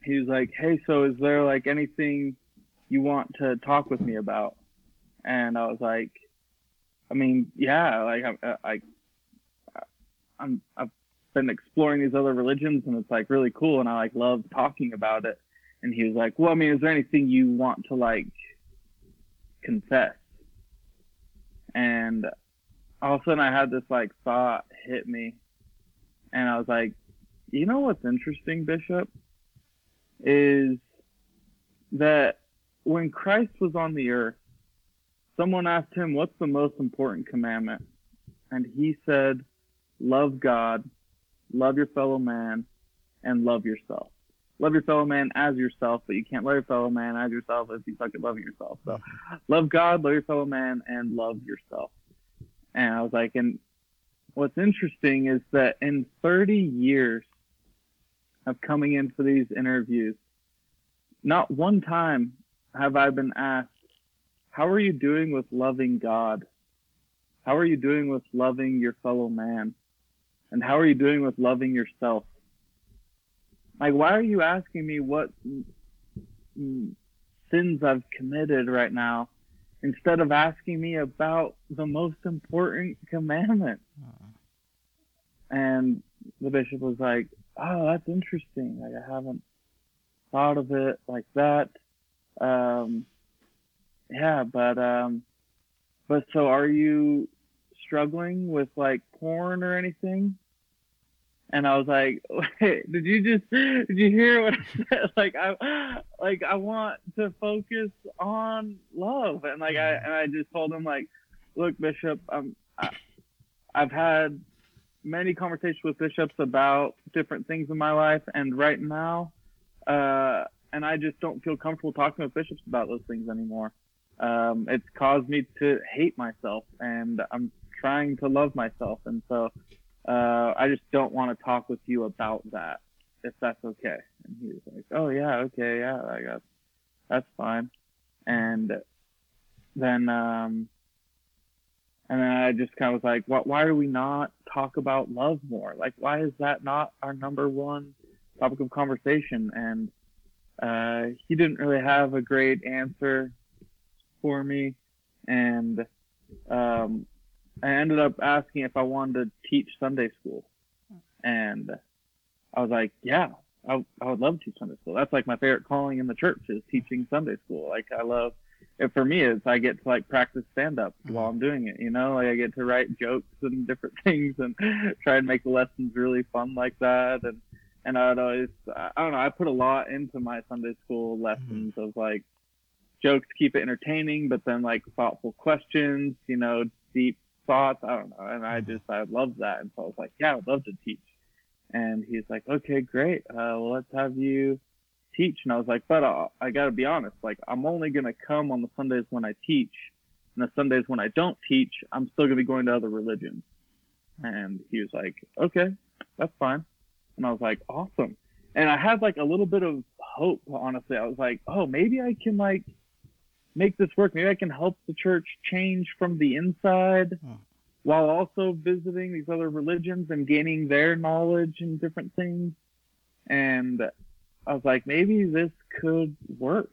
he was like, Hey, so is there like anything you want to talk with me about? And I was like, I mean, yeah, like I, uh, I, I'm, I've been exploring these other religions and it's like really cool. And I like love talking about it. And he was like, well, I mean, is there anything you want to like confess? and all of a sudden I had this like thought hit me, and I was like, you know what's interesting, Bishop, is that when Christ was on the earth, someone asked him, "What's the most important commandment?" And he said, "Love God, love your fellow man, and love yourself." love your fellow man as yourself, but you can't love your fellow man as yourself if you fucking loving yourself. So love God, love your fellow man, and love yourself. And I was like, and what's interesting is that in 30 years of coming in for these interviews, not one time have I been asked, how are you doing with loving God? How are you doing with loving your fellow man? And how are you doing with loving yourself? Like, why are you asking me what sins I've committed right now instead of asking me about the most important commandment? Uh-huh. And the bishop was like, "Oh, that's interesting. Like, I haven't thought of it like that." Um, yeah, but um, but so are you struggling with like porn or anything? and I was like, Wait, did you just did you hear what I said? Like I like I want to focus on love, and like I and I just told him like, look, Bishop, um, I, I've had many conversations with bishops about different things in my life, and right now, uh, and I just don't feel comfortable talking with bishops about those things anymore. Um, it's caused me to hate myself, and I'm trying to love myself, and so uh, I just don't want to talk with you about that, if that's okay. And he was like, oh yeah, okay, yeah, I guess that's fine. And then, um, and then I just kind of was like, what, why do we not talk about love more? Like, why is that not our number one topic of conversation? And, uh, he didn't really have a great answer for me. And, um, I ended up asking if I wanted to teach Sunday school, and I was like, yeah, I, I would love to teach Sunday school. That's like my favorite calling in the church is teaching Sunday school. Like I love it for me is I get to like practice stand up mm-hmm. while I'm doing it, you know, like I get to write jokes and different things and try and make the lessons really fun like that. And, and I'd always, I don't know, I put a lot into my Sunday school lessons mm-hmm. of like jokes, keep it entertaining, but then like thoughtful questions, you know, deep thoughts. I don't know. And I mm-hmm. just, I love that. And so I was like, yeah, I would love to teach. And he's like, okay, great. Uh, well, let's have you teach. And I was like, but uh, I got to be honest, like, I'm only going to come on the Sundays when I teach And the Sundays when I don't teach, I'm still gonna be going to other religions. And he was like, okay, that's fine. And I was like, awesome. And I had like a little bit of hope, honestly. I was like, oh, maybe I can like make this work. Maybe I can help the church change from the inside Hmm. while also visiting these other religions and gaining their knowledge and different things. And I was like, maybe this could work.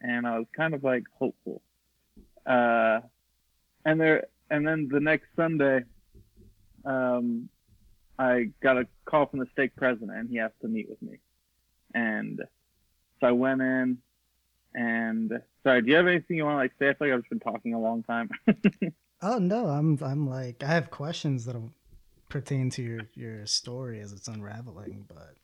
And I was kind of like hopeful. Uh, and there, and then the next Sunday, um, I got a call from the stake president and he asked to meet with me. And so I went in and sorry, do you have anything you want to like say? I feel like I've just been talking a long time. Oh no, I'm I'm like I have questions that pertain to your your story as it's unraveling, but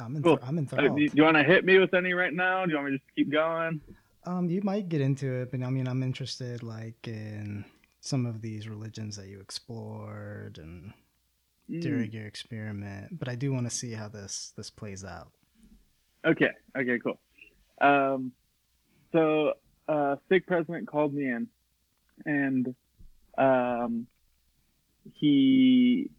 I'm in, Cool. I'm Uh, do, you, you want to hit me with any right now? Do you want me to just keep going? Um, you might get into it, but I mean, I'm interested like in some of these religions that you explored and Mm, during your experiment. But I do want to see how this this plays out. Okay. Okay. Cool. Um, so uh, stake president called me in, and um, he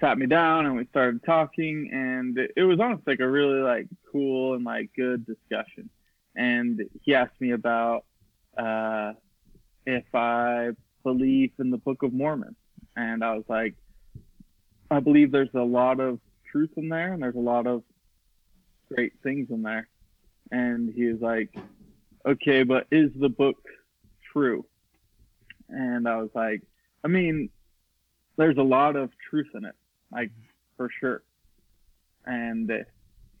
sat me down and we started talking, and it was honestly like a really like cool and like good discussion. And he asked me about uh, if I believe in the Book of Mormon, and I was like, I believe there's a lot of truth in there, and there's a lot of great things in there. And he was like, okay, but is the book true? And I was like, I mean, there's a lot of truth in it, like for sure. And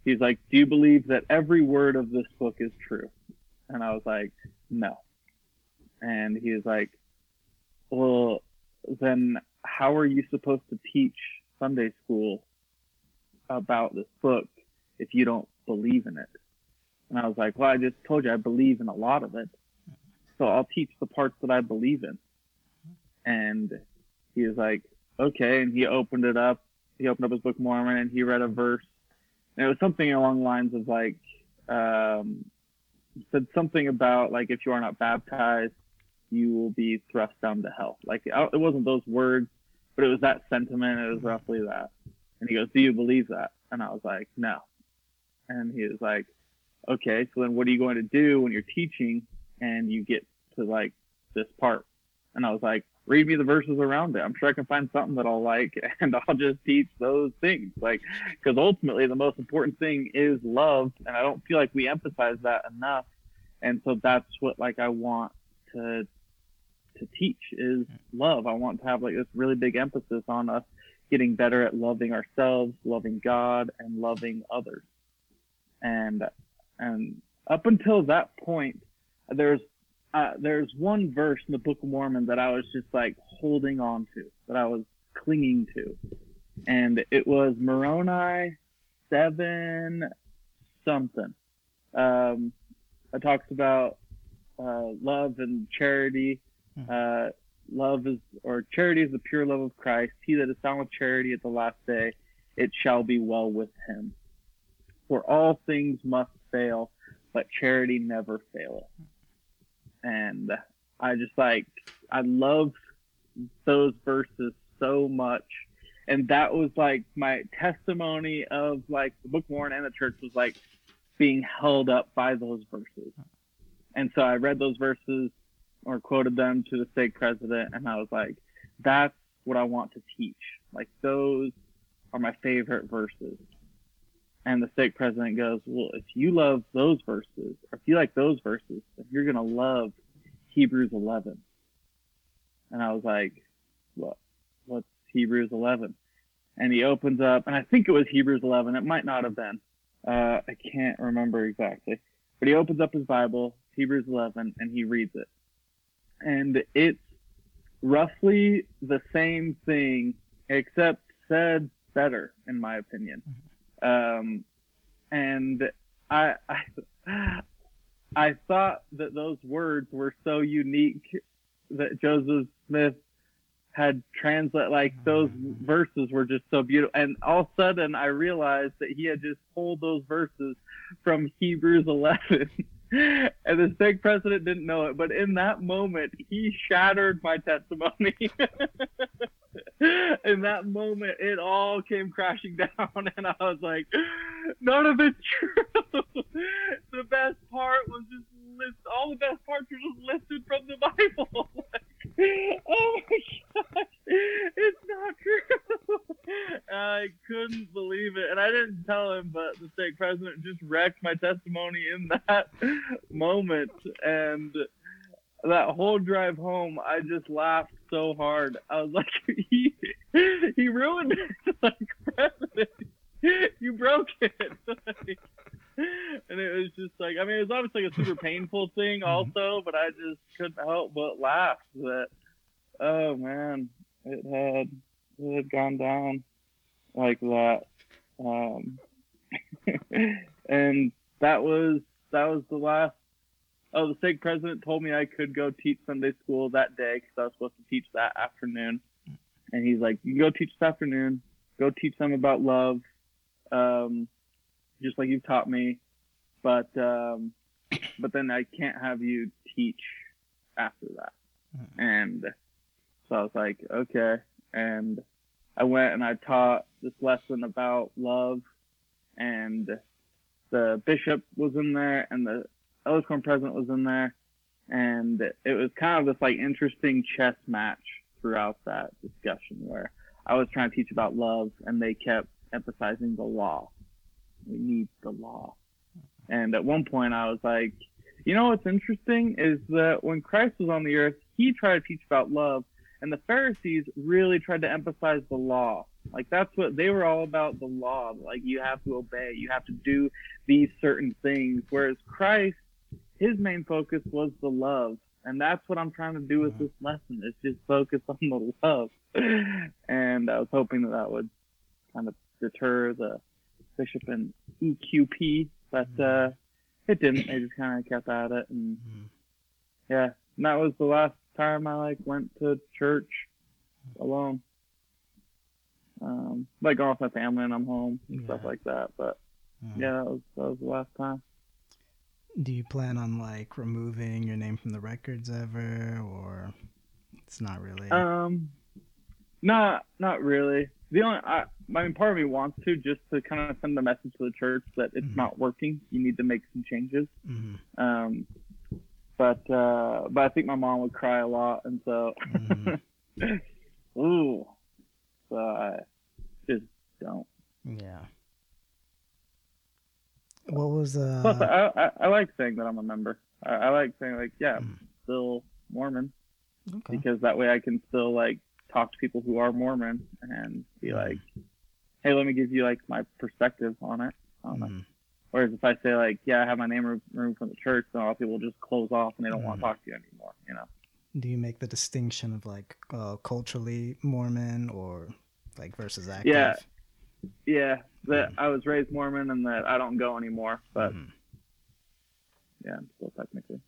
he's like, do you believe that every word of this book is true? And I was like, no. And he was like, well, then how are you supposed to teach Sunday school about this book if you don't believe in it? And I was like, well, I just told you I believe in a lot of it. So I'll teach the parts that I believe in. And he was like, okay. And he opened it up. He opened up his book Mormon and he read a verse. And it was something along the lines of like, um, said something about like, if you are not baptized, you will be thrust down to hell. Like, it wasn't those words, but it was that sentiment. It was roughly that. And he goes, do you believe that? And I was like, no. And he was like, okay, so then what are you going to do when you're teaching and you get to like this part? And I was like, read me the verses around it. I'm sure I can find something that I'll like and I'll just teach those things. Like, because ultimately the most important thing is love. And I don't feel like we emphasize that enough. And so that's what like I want to to teach is love. I want to have like this really big emphasis on us getting better at loving ourselves, loving God, and loving others. And and up until that point, there's uh, there's one verse in the Book of Mormon that I was just like holding on to, that I was clinging to, and it was Moroni seven something. Um, it talks about uh, love and charity. Uh, love is or charity is the pure love of Christ. He that is found with charity at the last day, it shall be well with him. For all things must fail, but charity never faileth. And I just like I love those verses so much. And that was like my testimony of like the Book Mormon and the church was like being held up by those verses. And so I read those verses or quoted them to the stake president and I was like, that's what I want to teach. Like those are my favorite verses. And the stake president goes, Well, if you love those verses, or if you like those verses, then you're gonna love Hebrews eleven. And I was like, What what's Hebrews eleven? And he opens up and I think it was Hebrews eleven, it might not have been. Uh, I can't remember exactly. But he opens up his Bible, Hebrews eleven, and he reads it. And it's roughly the same thing, except said better, in my opinion. Um, and I, I, I thought that those words were so unique that Joseph Smith had translate like those verses were just so beautiful. And all of a sudden, I realized that he had just pulled those verses from Hebrews 11. and the stake president didn't know it, but in that moment, he shattered my testimony. in that moment, it all came crashing down, and I was like, none of it's true. the best part was just list. All the best parts were just listed from the Bible. like, oh my gosh, it's not true. I couldn't believe it, and I didn't tell him, but the stake president just wrecked my testimony in that moment, and that whole drive home, I just laughed so hard. I was like, he he ruined it, like president. You broke it. like, and it was just like, I mean, it was obviously a super painful thing, Mm-hmm. also, but I just couldn't help but laugh that, oh man, it had it had gone down like that, um, and that was that was the last. Oh, the stake president told me I could go teach Sunday school that day because I was supposed to teach that afternoon, and he's like, "You can go teach this afternoon. Go teach them about love." Um, just like you've taught me, but um, but then I can't have you teach after that. And so I was like, okay. And I went and I taught this lesson about love, and the bishop was in there, and the Elders Quorum president was in there, and it was kind of this like interesting chess match throughout that discussion where I was trying to teach about love, and they kept emphasizing the law we need the law. And at one point, I was like, you know what's interesting is that when Christ was on the earth, he tried to teach about love, and the Pharisees really tried to emphasize the law. Like that's what they were all about the law. Like you have to obey, you have to do these certain things. Whereas Christ, his main focus was the love. And that's what I'm trying to do with this mm-hmm. lesson is just focus on the love. And I was hoping that that would kind of deter the bishop and EQP, but uh, it didn't. They just kind of kept at it, and yeah, and that was the last time I like went to church alone. Um, like with my family and I'm home and stuff like that. But yeah, that was that was the last time. Do you plan on like removing your name from the records ever, or it's not really? Um, not not really. The only I, I mean, part of me wants to just to kind of send a message to the church that it's Mhm. not working. You need to make some changes. Mhm, Um, but uh, but I think my mom would cry a lot, and so mhm. ooh, so I just don't. yeah. What was Plus, uh? I, I I like saying that I'm a member. I, I like saying like, yeah, Mm. I'm still Mormon Okay. because that way I can still like talk to people who are Mormon and be like, hey, let me give you like my perspective on it. It. Mhm, Whereas if I say like, yeah, I have my name re- removed from the church, then a lot of people just close off and they don't want Mhm. to talk to you anymore. You know. Do you make the distinction of like uh, culturally Mormon or like versus active? Yeah. Yeah, that I was raised Mormon and that I don't go anymore, but Mhm. yeah, I'm still technically.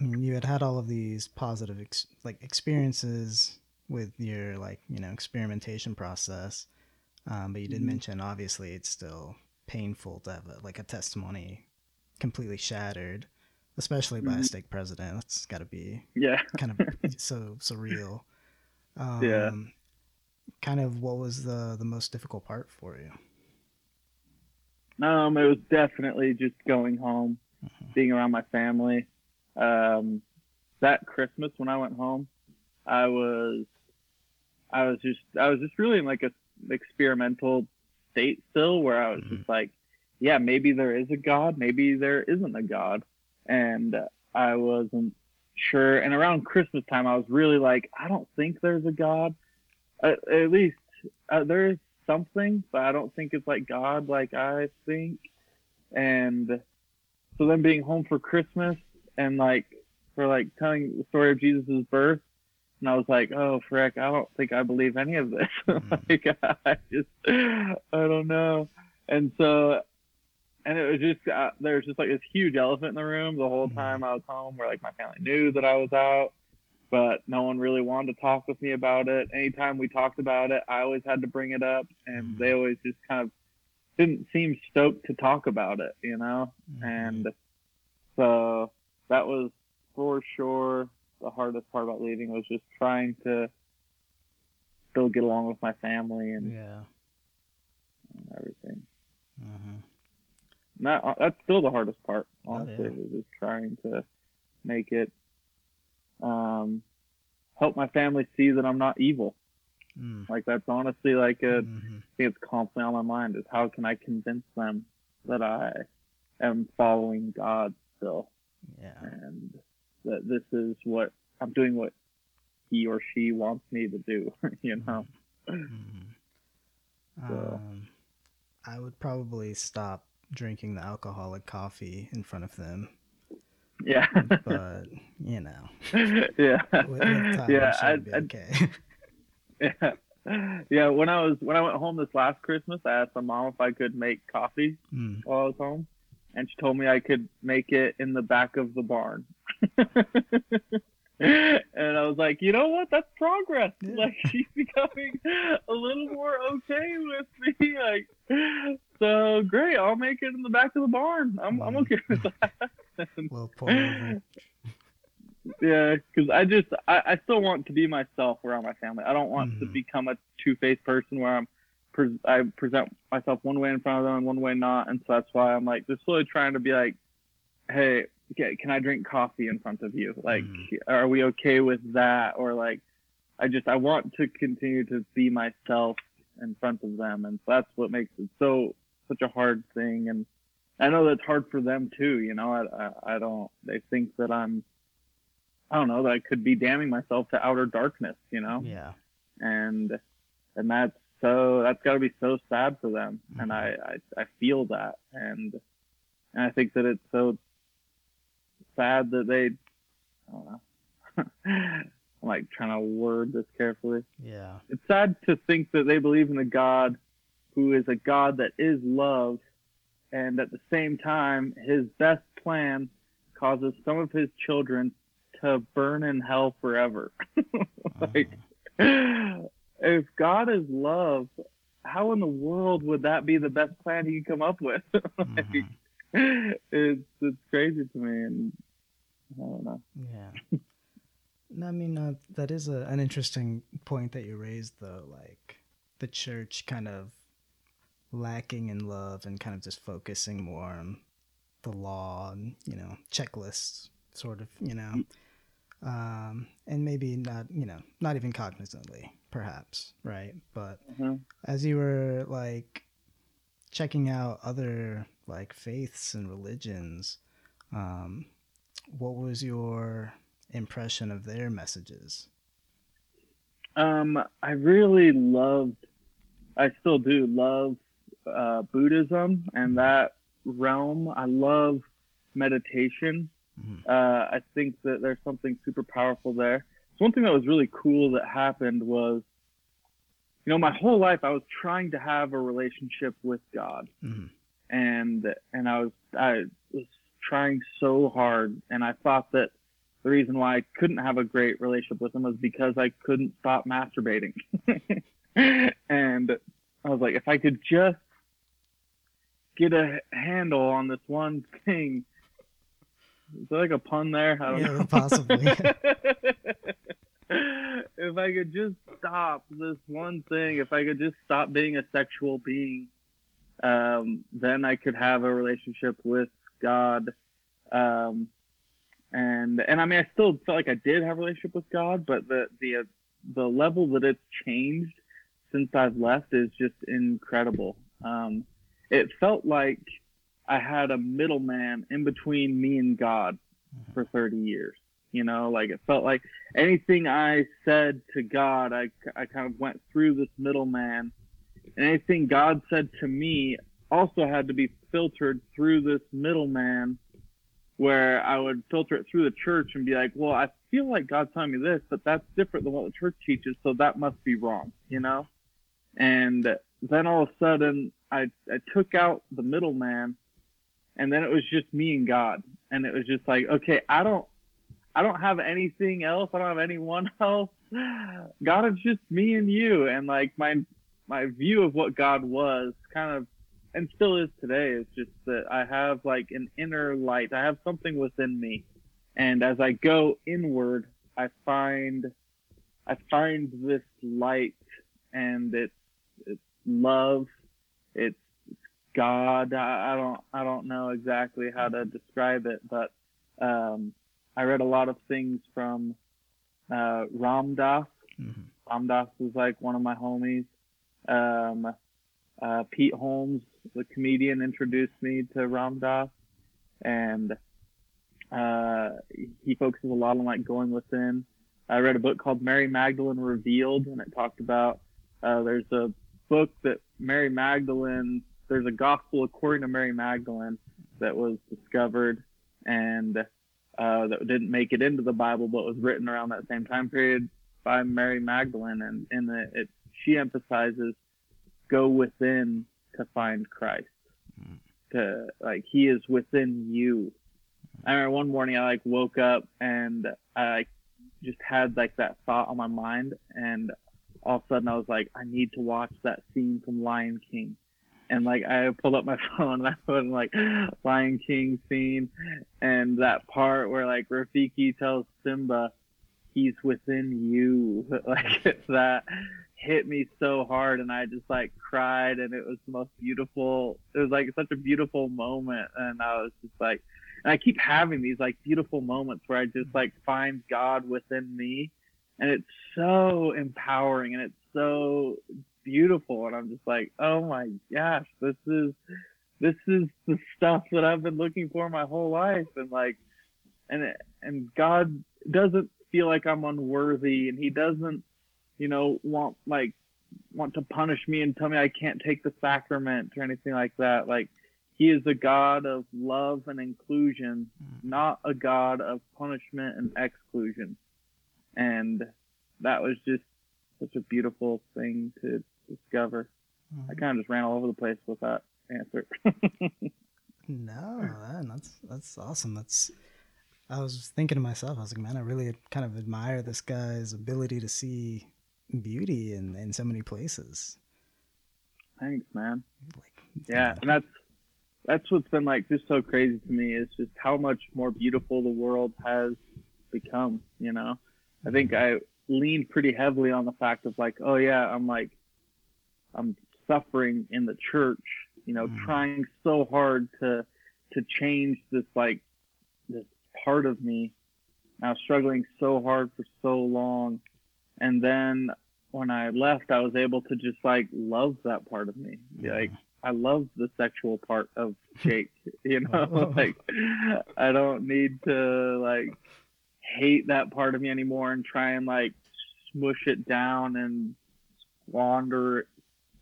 I mean, you had had all of these positive ex- like experiences with your like you know experimentation process, um, but you did Mhm. mention obviously it's still painful to have a, like a testimony completely shattered, especially by a Mhm. stake president. That's got to be Yeah. kind of so surreal. Um, Yeah. Kind of what was the the most difficult part for you? Um, it was definitely just going home, Mhm. being around my family. Um, that Christmas when I went home, I was, I was just, I was just really in like a experimental state still, where I was Mhm. just like, yeah, maybe there is a God, maybe there isn't a God, and I wasn't sure. And around Christmas time, I was really like, I don't think there's a God. Uh, at least uh, there is something, but I don't think it's like God, like I think. And so then being home for Christmas and like for like telling the story of Jesus' birth, and I was like, oh frick, I don't think I believe any of this. like I just, I don't know. And so, and it was just uh, there was just like this huge elephant in the room the whole Mhm. time I was home, where like my family knew that I was out but no one really wanted to talk with me about it. Anytime we talked about it, I always had to bring it up, and they always just kind of didn't seem stoked to talk about it, you know. Mm-hmm. And so that was for sure the hardest part about leaving was just trying to still get along with my family and, Yeah. and everything. hmm And that, that's still the hardest part, Oh, honestly, yeah. is just trying to make it um, help my family see that I'm not evil. Mm. Like that's honestly like a Mhm. thing that's constantly on my mind is how can I convince them that I am following God still Yeah. and that this is what I'm doing what he or she wants me to do, you know. Mhm. So- Um, I would probably stop drinking the alcoholic coffee in front of them, Yeah. but you know, yeah. with, with yeah, I'm sure I, it'd I okay. yeah. Yeah, when I was when I went home this last Christmas, I asked my mom if I could make coffee Mm. while I was home, and she told me I could make it in the back of the barn. and I was like, you know what? That's progress. Yeah. Like she's becoming a little more okay with me. Like, so great. I'll make it in the back of the barn. I'm I'm Mm. okay with that. We'll over. yeah, because I just I, I still want to be myself around my family. I don't want to Mhm. become a two faced person where I'm pre- I present myself one way in front of them and one way not, and so that's why I'm like just slowly trying to be like, hey, can I drink coffee in front of you? Like, Mhm. are we okay with that? Or like, I just I want to continue to be myself in front of them, and so that's what makes it so such a hard thing. And I know that's hard for them too. You know, I I, I don't. They think that I'm. I don't know that I could be damning myself to outer darkness. You know Yeah. and and that's so that's got to be so sad for them and I, Mhm. I i feel that and and i think that it's so sad that they i don't know i'm like trying to word this carefully Yeah. it's sad to think that they believe in a god who is a god that is love and at the same time his best plan causes some of his children to burn in hell forever like if God is love, how in the world would that be the best plan he could come up with? like, Mhm. it's it's crazy to me, and I don't know. Yeah. No, I mean, uh, that is a, an interesting point that you raised, though. Like the church kind of lacking in love and kind of just focusing more on the law and, you know, checklists, sort of, you know. Um, and maybe not, you know, not even cognizantly, perhaps, right? But Mhm. as you were like checking out other like faiths and religions, um, what was your impression of their messages? Um, I really loved, I still do love uh, Buddhism and that realm. I love meditation. Mhm. Uh, I think that there's something super powerful there. One thing that was really cool that happened was, you know, my whole life I was trying to have a relationship with God, Mhm. and and I was I was trying so hard, and I thought that the reason why I couldn't have a great relationship with him was because I couldn't stop masturbating. and I was like, if I could just get a handle on this one thing. Is there like a pun there? I don't Yeah, know. possibly. if I could just stop this one thing, if I could just stop being a sexual being, um, then I could have a relationship with God. Um, and and I mean, I still felt like I did have a relationship with God, but the the uh, the level that it's changed since I've left is just incredible. Um, it felt like I had a middleman in between me and God mm-hmm. for 30 years. You know, like it felt like anything I said to God, I, I kind of went through this middleman. And anything God said to me also had to be filtered through this middleman where I would filter it through the church and be like, well, I feel like God's telling me this, but that's different than what the church teaches, so that must be wrong, you know? And then all of a sudden, I, I took out the middleman, and then it was just me and God. And it was just like, okay, I don't, I don't have anything else. I don't have anyone else. God is just me and you. And like my, my view of what God was kind of and still is today is just that I have like an inner light. I have something within me, and as I go inward, I find I find this light, and it's it's love, it's God. I, I don't I don't know exactly how to describe it, but um, I read a lot of things from uh, Ram Dass. Mm-hmm. Ram Dass is like one of my homies. Um, uh, Pete Holmes, the comedian, introduced me to Ram Dass, and uh, he focuses a lot on like going within. I read a book called Mary Magdalene Revealed, and it talked about uh, there's a book that Mary Magdalene, there's a gospel according to Mary Magdalene that was discovered and uh, that didn't make it into the Bible, but was written around that same time period by Mary Magdalene, and in it, it she emphasizes go within to find Christ. To like He is within you. I remember one morning I like woke up and I just had like that thought on my mind, and all of a sudden I was like, I need to watch that scene from Lion King. And like I pulled up my phone and I put in like Lion King scene and that part where like Rafiki tells Simba he's within you. Like that hit me so hard and I just like cried and it was the most beautiful it was like such a beautiful moment and I was just like and I keep having these like beautiful moments where I just like find God within me and it's so empowering and it's so beautiful and I'm just like oh my gosh this is this is the stuff that I've been looking for my whole life and like and and God doesn't feel like I'm unworthy and he doesn't you know want like want to punish me and tell me I can't take the sacrament or anything like that like he is a God of love and inclusion, mm. not a God of punishment and exclusion. And that was just such a beautiful thing to discover. I mm-hmm. kind of just ran all over the place with that answer. No, man, that's that's awesome. That's I was thinking to myself, I was like, man, I really kind of admire this guy's ability to see beauty in in so many places. Thanks, man. Like, Yeah, and that's that's what's been like just so crazy to me is just how much more beautiful the world has become. You know, I think mm-hmm. I leaned pretty heavily on the fact of like, oh yeah, I'm like, I'm suffering in the church. You know, Mhm. trying so hard to to change this like this part of me. I was struggling so hard for so long, and then when I left, I was able to just like love that part of me. Be Like I love the sexual part of Jake. You know, like I don't need to like hate that part of me anymore and try and like smush it down and squander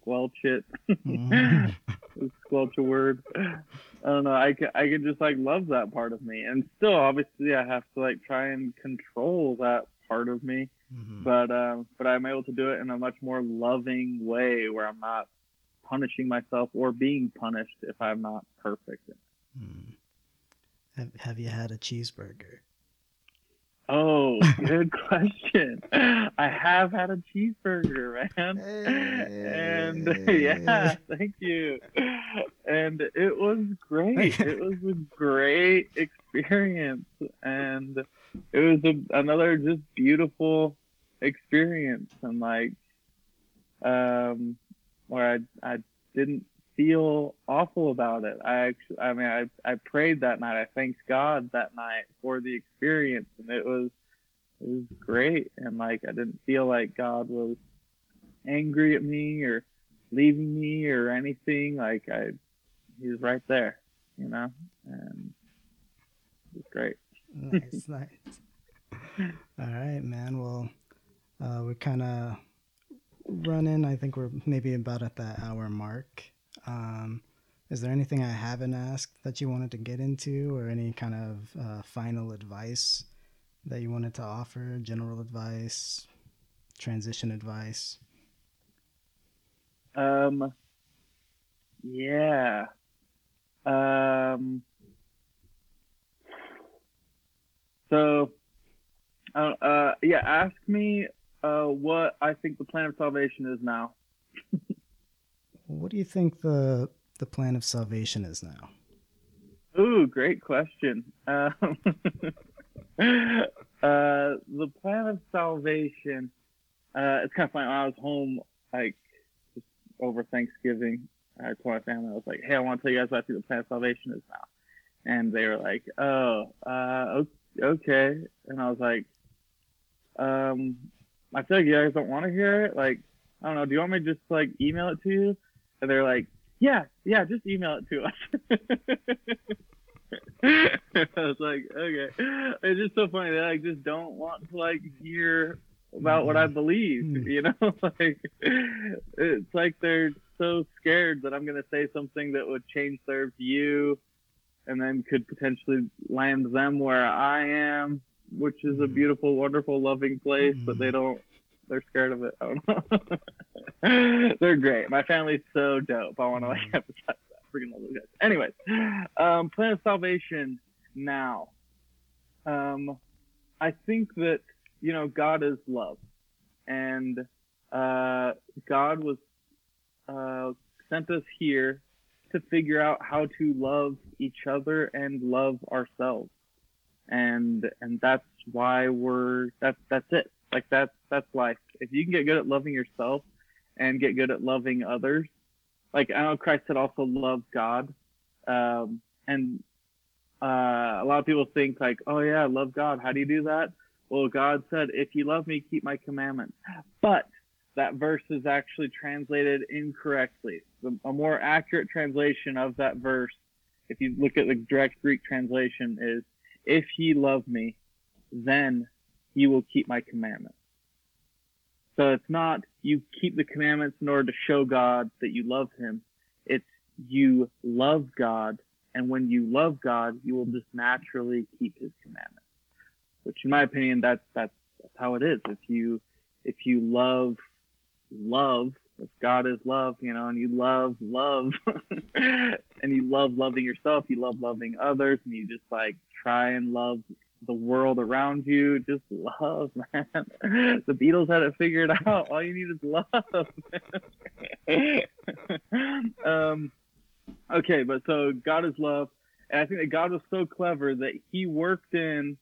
squelch it. Mhm. squelch a word. I don't know. I can, I can just like love that part of me, and still, obviously, I have to like try and control that part of me. Mhm. But um, but I'm able to do it in a much more loving way, where I'm not punishing myself or being punished if I'm not perfect. Mhm. Have, have you had a cheeseburger? Oh, good question. I have had a cheeseburger, man. And yeah, thank you. And it was great. It was a great experience. And it was a, another just beautiful experience. And like, um, where I, I didn't feel awful about it. I actually, I mean, I, I prayed that night. I thanked God that night for the experience, and it was, it was great. And like, I didn't feel like God was angry at me or leaving me or anything. Like, I, he was right there, you know, and it was great. nice, nice. All right, man. Well, uh, we're kind of running. I think we're maybe about at that hour mark. Um, is there anything I haven't asked that you wanted to get into, or any kind of uh, final advice that you wanted to offer? General advice, transition advice. Um, yeah. Um, so, uh, uh, yeah, ask me uh, what I think the plan of salvation is now. What do you think the the plan of salvation is now? Ooh, great question. Um, uh, the plan of salvation. Uh, it's kind of funny. When I was home, like just over Thanksgiving, I told my family, I was like, "Hey, I want to tell you guys what I think the plan of salvation is now," and they were like, "Oh, uh, okay," and I was like, um, I feel like you guys don't want to hear it. Like, I don't know. Do you want me to just like email it to you? And they're like, yeah, yeah, just email it to us. I was like, okay. It's just so funny. They like just don't want to like hear about what I believe. Mm. You know, like it's like they're so scared that I'm gonna say something that would change their view, and then could potentially land them where I am, which is a Mm. beautiful, wonderful, loving place. But they don't. They're scared of it. I don't know. they're great. My family's so dope. I want to like emphasize that. Freaking love those guys. Anyways, um, plan of salvation now. Um, I think that you know God is love, and uh, God was uh, sent us here to figure out how to love each other and love ourselves, and and that's why we're that's that's it. Like that's that's life. If you can get good at loving yourself and get good at loving others, like I know Christ had also loved God, um, and uh, a lot of people think like, oh yeah, love God. How do you do that? Well, God said, if you love me, keep my commandments. But that verse is actually translated incorrectly. The, a more accurate translation of that verse, if you look at the direct Greek translation, is, if ye love me, then you will keep my commandments. So it's not you keep the commandments in order to show God that you love him. It's you love God, and when you love God, you will just naturally keep his commandments. Which in my opinion, that's that's, that's how it is. If you if you love love, if God is love, you know, and you love love and you love loving yourself, you love loving others, and you just like try and love the world around you. Just love, man. The Beatles had it figured out. All you need is love. um, okay, but so God is love, and I think that God was so clever that He worked in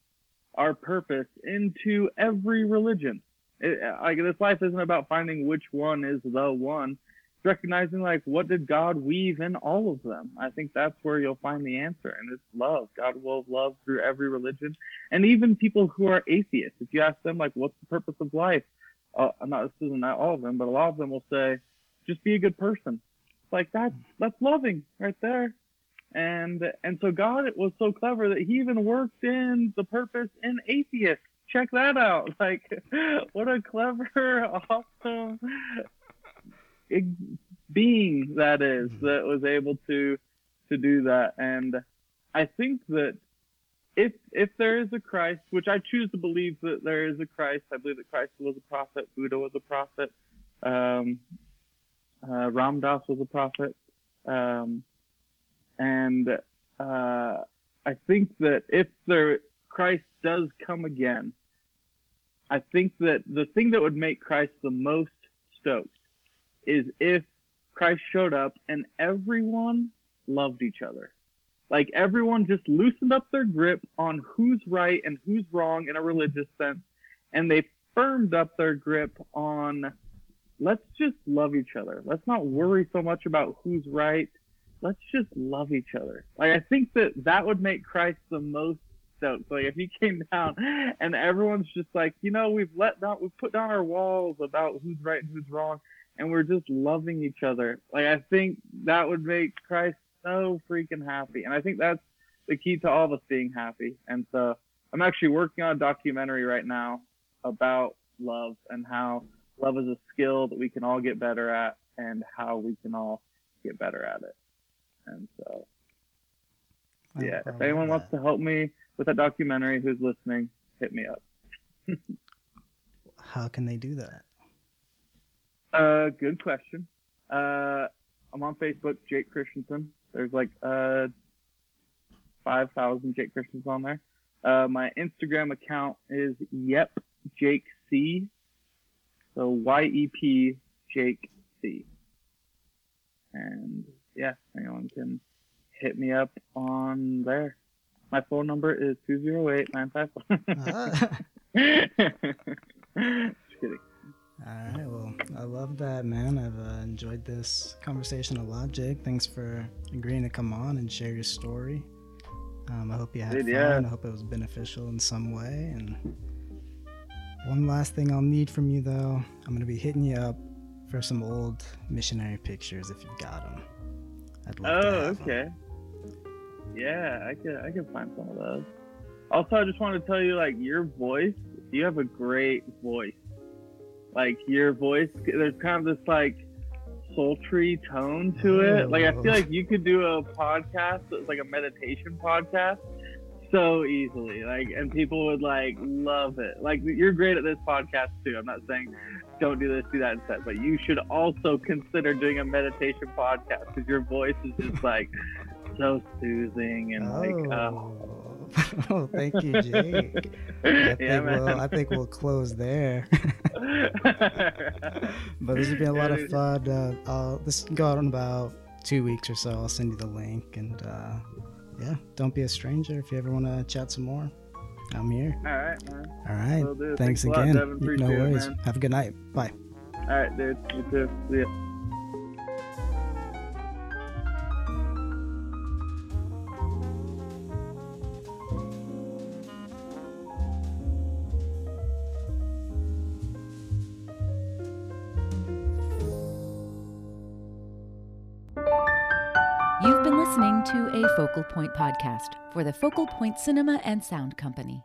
our purpose into every religion. It, like this life isn't about finding which one is the one. Recognizing like what did God weave in all of them. I think that's where you'll find the answer, and it's love. God will love through every religion, and even people who are atheists. If you ask them like, what's the purpose of life? Uh, I'm not this isn't not all of them, but a lot of them will say, just be a good person. It's like that's that's loving right there. And and so God it was so clever that He even worked in the purpose in atheists. Check that out! Like, what a clever, awesome being that is that was able to to do that. And I think that if if there is a Christ, which I choose to believe that there is a Christ, I believe that Christ was a prophet, Buddha was a prophet, um, uh, Ram Dass was a prophet. Um, and uh, I think that if there Christ does come again, I think that the thing that would make Christ the most stoked is if Christ showed up and everyone loved each other. Like everyone just loosened up their grip on who's right and who's wrong in a religious sense, and they firmed up their grip on let's just love each other. Let's not worry so much about who's right let's just love each other. Like I think that that would make Christ the most stoked. Like if he came down and everyone's just like, you know, we've let down, we've put down our walls about who's right and who's wrong, and we're just loving each other. Like I think that would make Christ so freaking happy, and I think that's the key to all of us being happy. And so I'm actually working on a documentary right now about love and how love is a skill that we can all get better at, and how we can all get better at it. And so, yeah, if anyone wants to help me with that documentary who's listening, hit me up. How can they do that? Uh, good question. Uh, I'm on Facebook, Jake Christensen. There's like uh, 5,000 Jake Christensen on there. Uh, my Instagram account is Yep Jake C. So Y E P Jake C. And yeah, anyone can hit me up on there. My phone number is 208 All right. Well, I love that, man. I've uh, enjoyed this conversation a lot, Jake. Thanks for agreeing to come on and share your story. Um, I hope you had Dude, fun. yeah. I hope it was beneficial in some way. And one last thing I'll need from you, though, I'm gonna be hitting you up for some old missionary pictures if you've got them. I'd love to Oh, okay. Yeah, I could I could find some of those. Also, I just want to tell you, like your voice, you have a great voice. Like your voice, there's kind of this like sultry tone to it. Like I Oh. feel like you could do a podcast that's like a meditation podcast so easily. Like and people would like love it. Like you're great at this podcast too. I'm not saying don't do this, do that instead. But you should also consider doing a meditation podcast because your voice is just like so soothing and like, uh, Oh. thank you, Jake. I think, yeah, we'll, man. I think we'll close there. but this has been a lot of fun. Uh, I'll, this can go out in about two weeks or so. I'll send you the link. And uh, yeah, don't be a stranger. If you ever want to chat some more, I'm here. All right, man. All right. Thanks, Thanks a lot, again. No Appreciate it, worries. Have a good night. Bye. All right, dude. You too. See ya. Focal Point podcast for the Focal Point Cinema and Sound Company.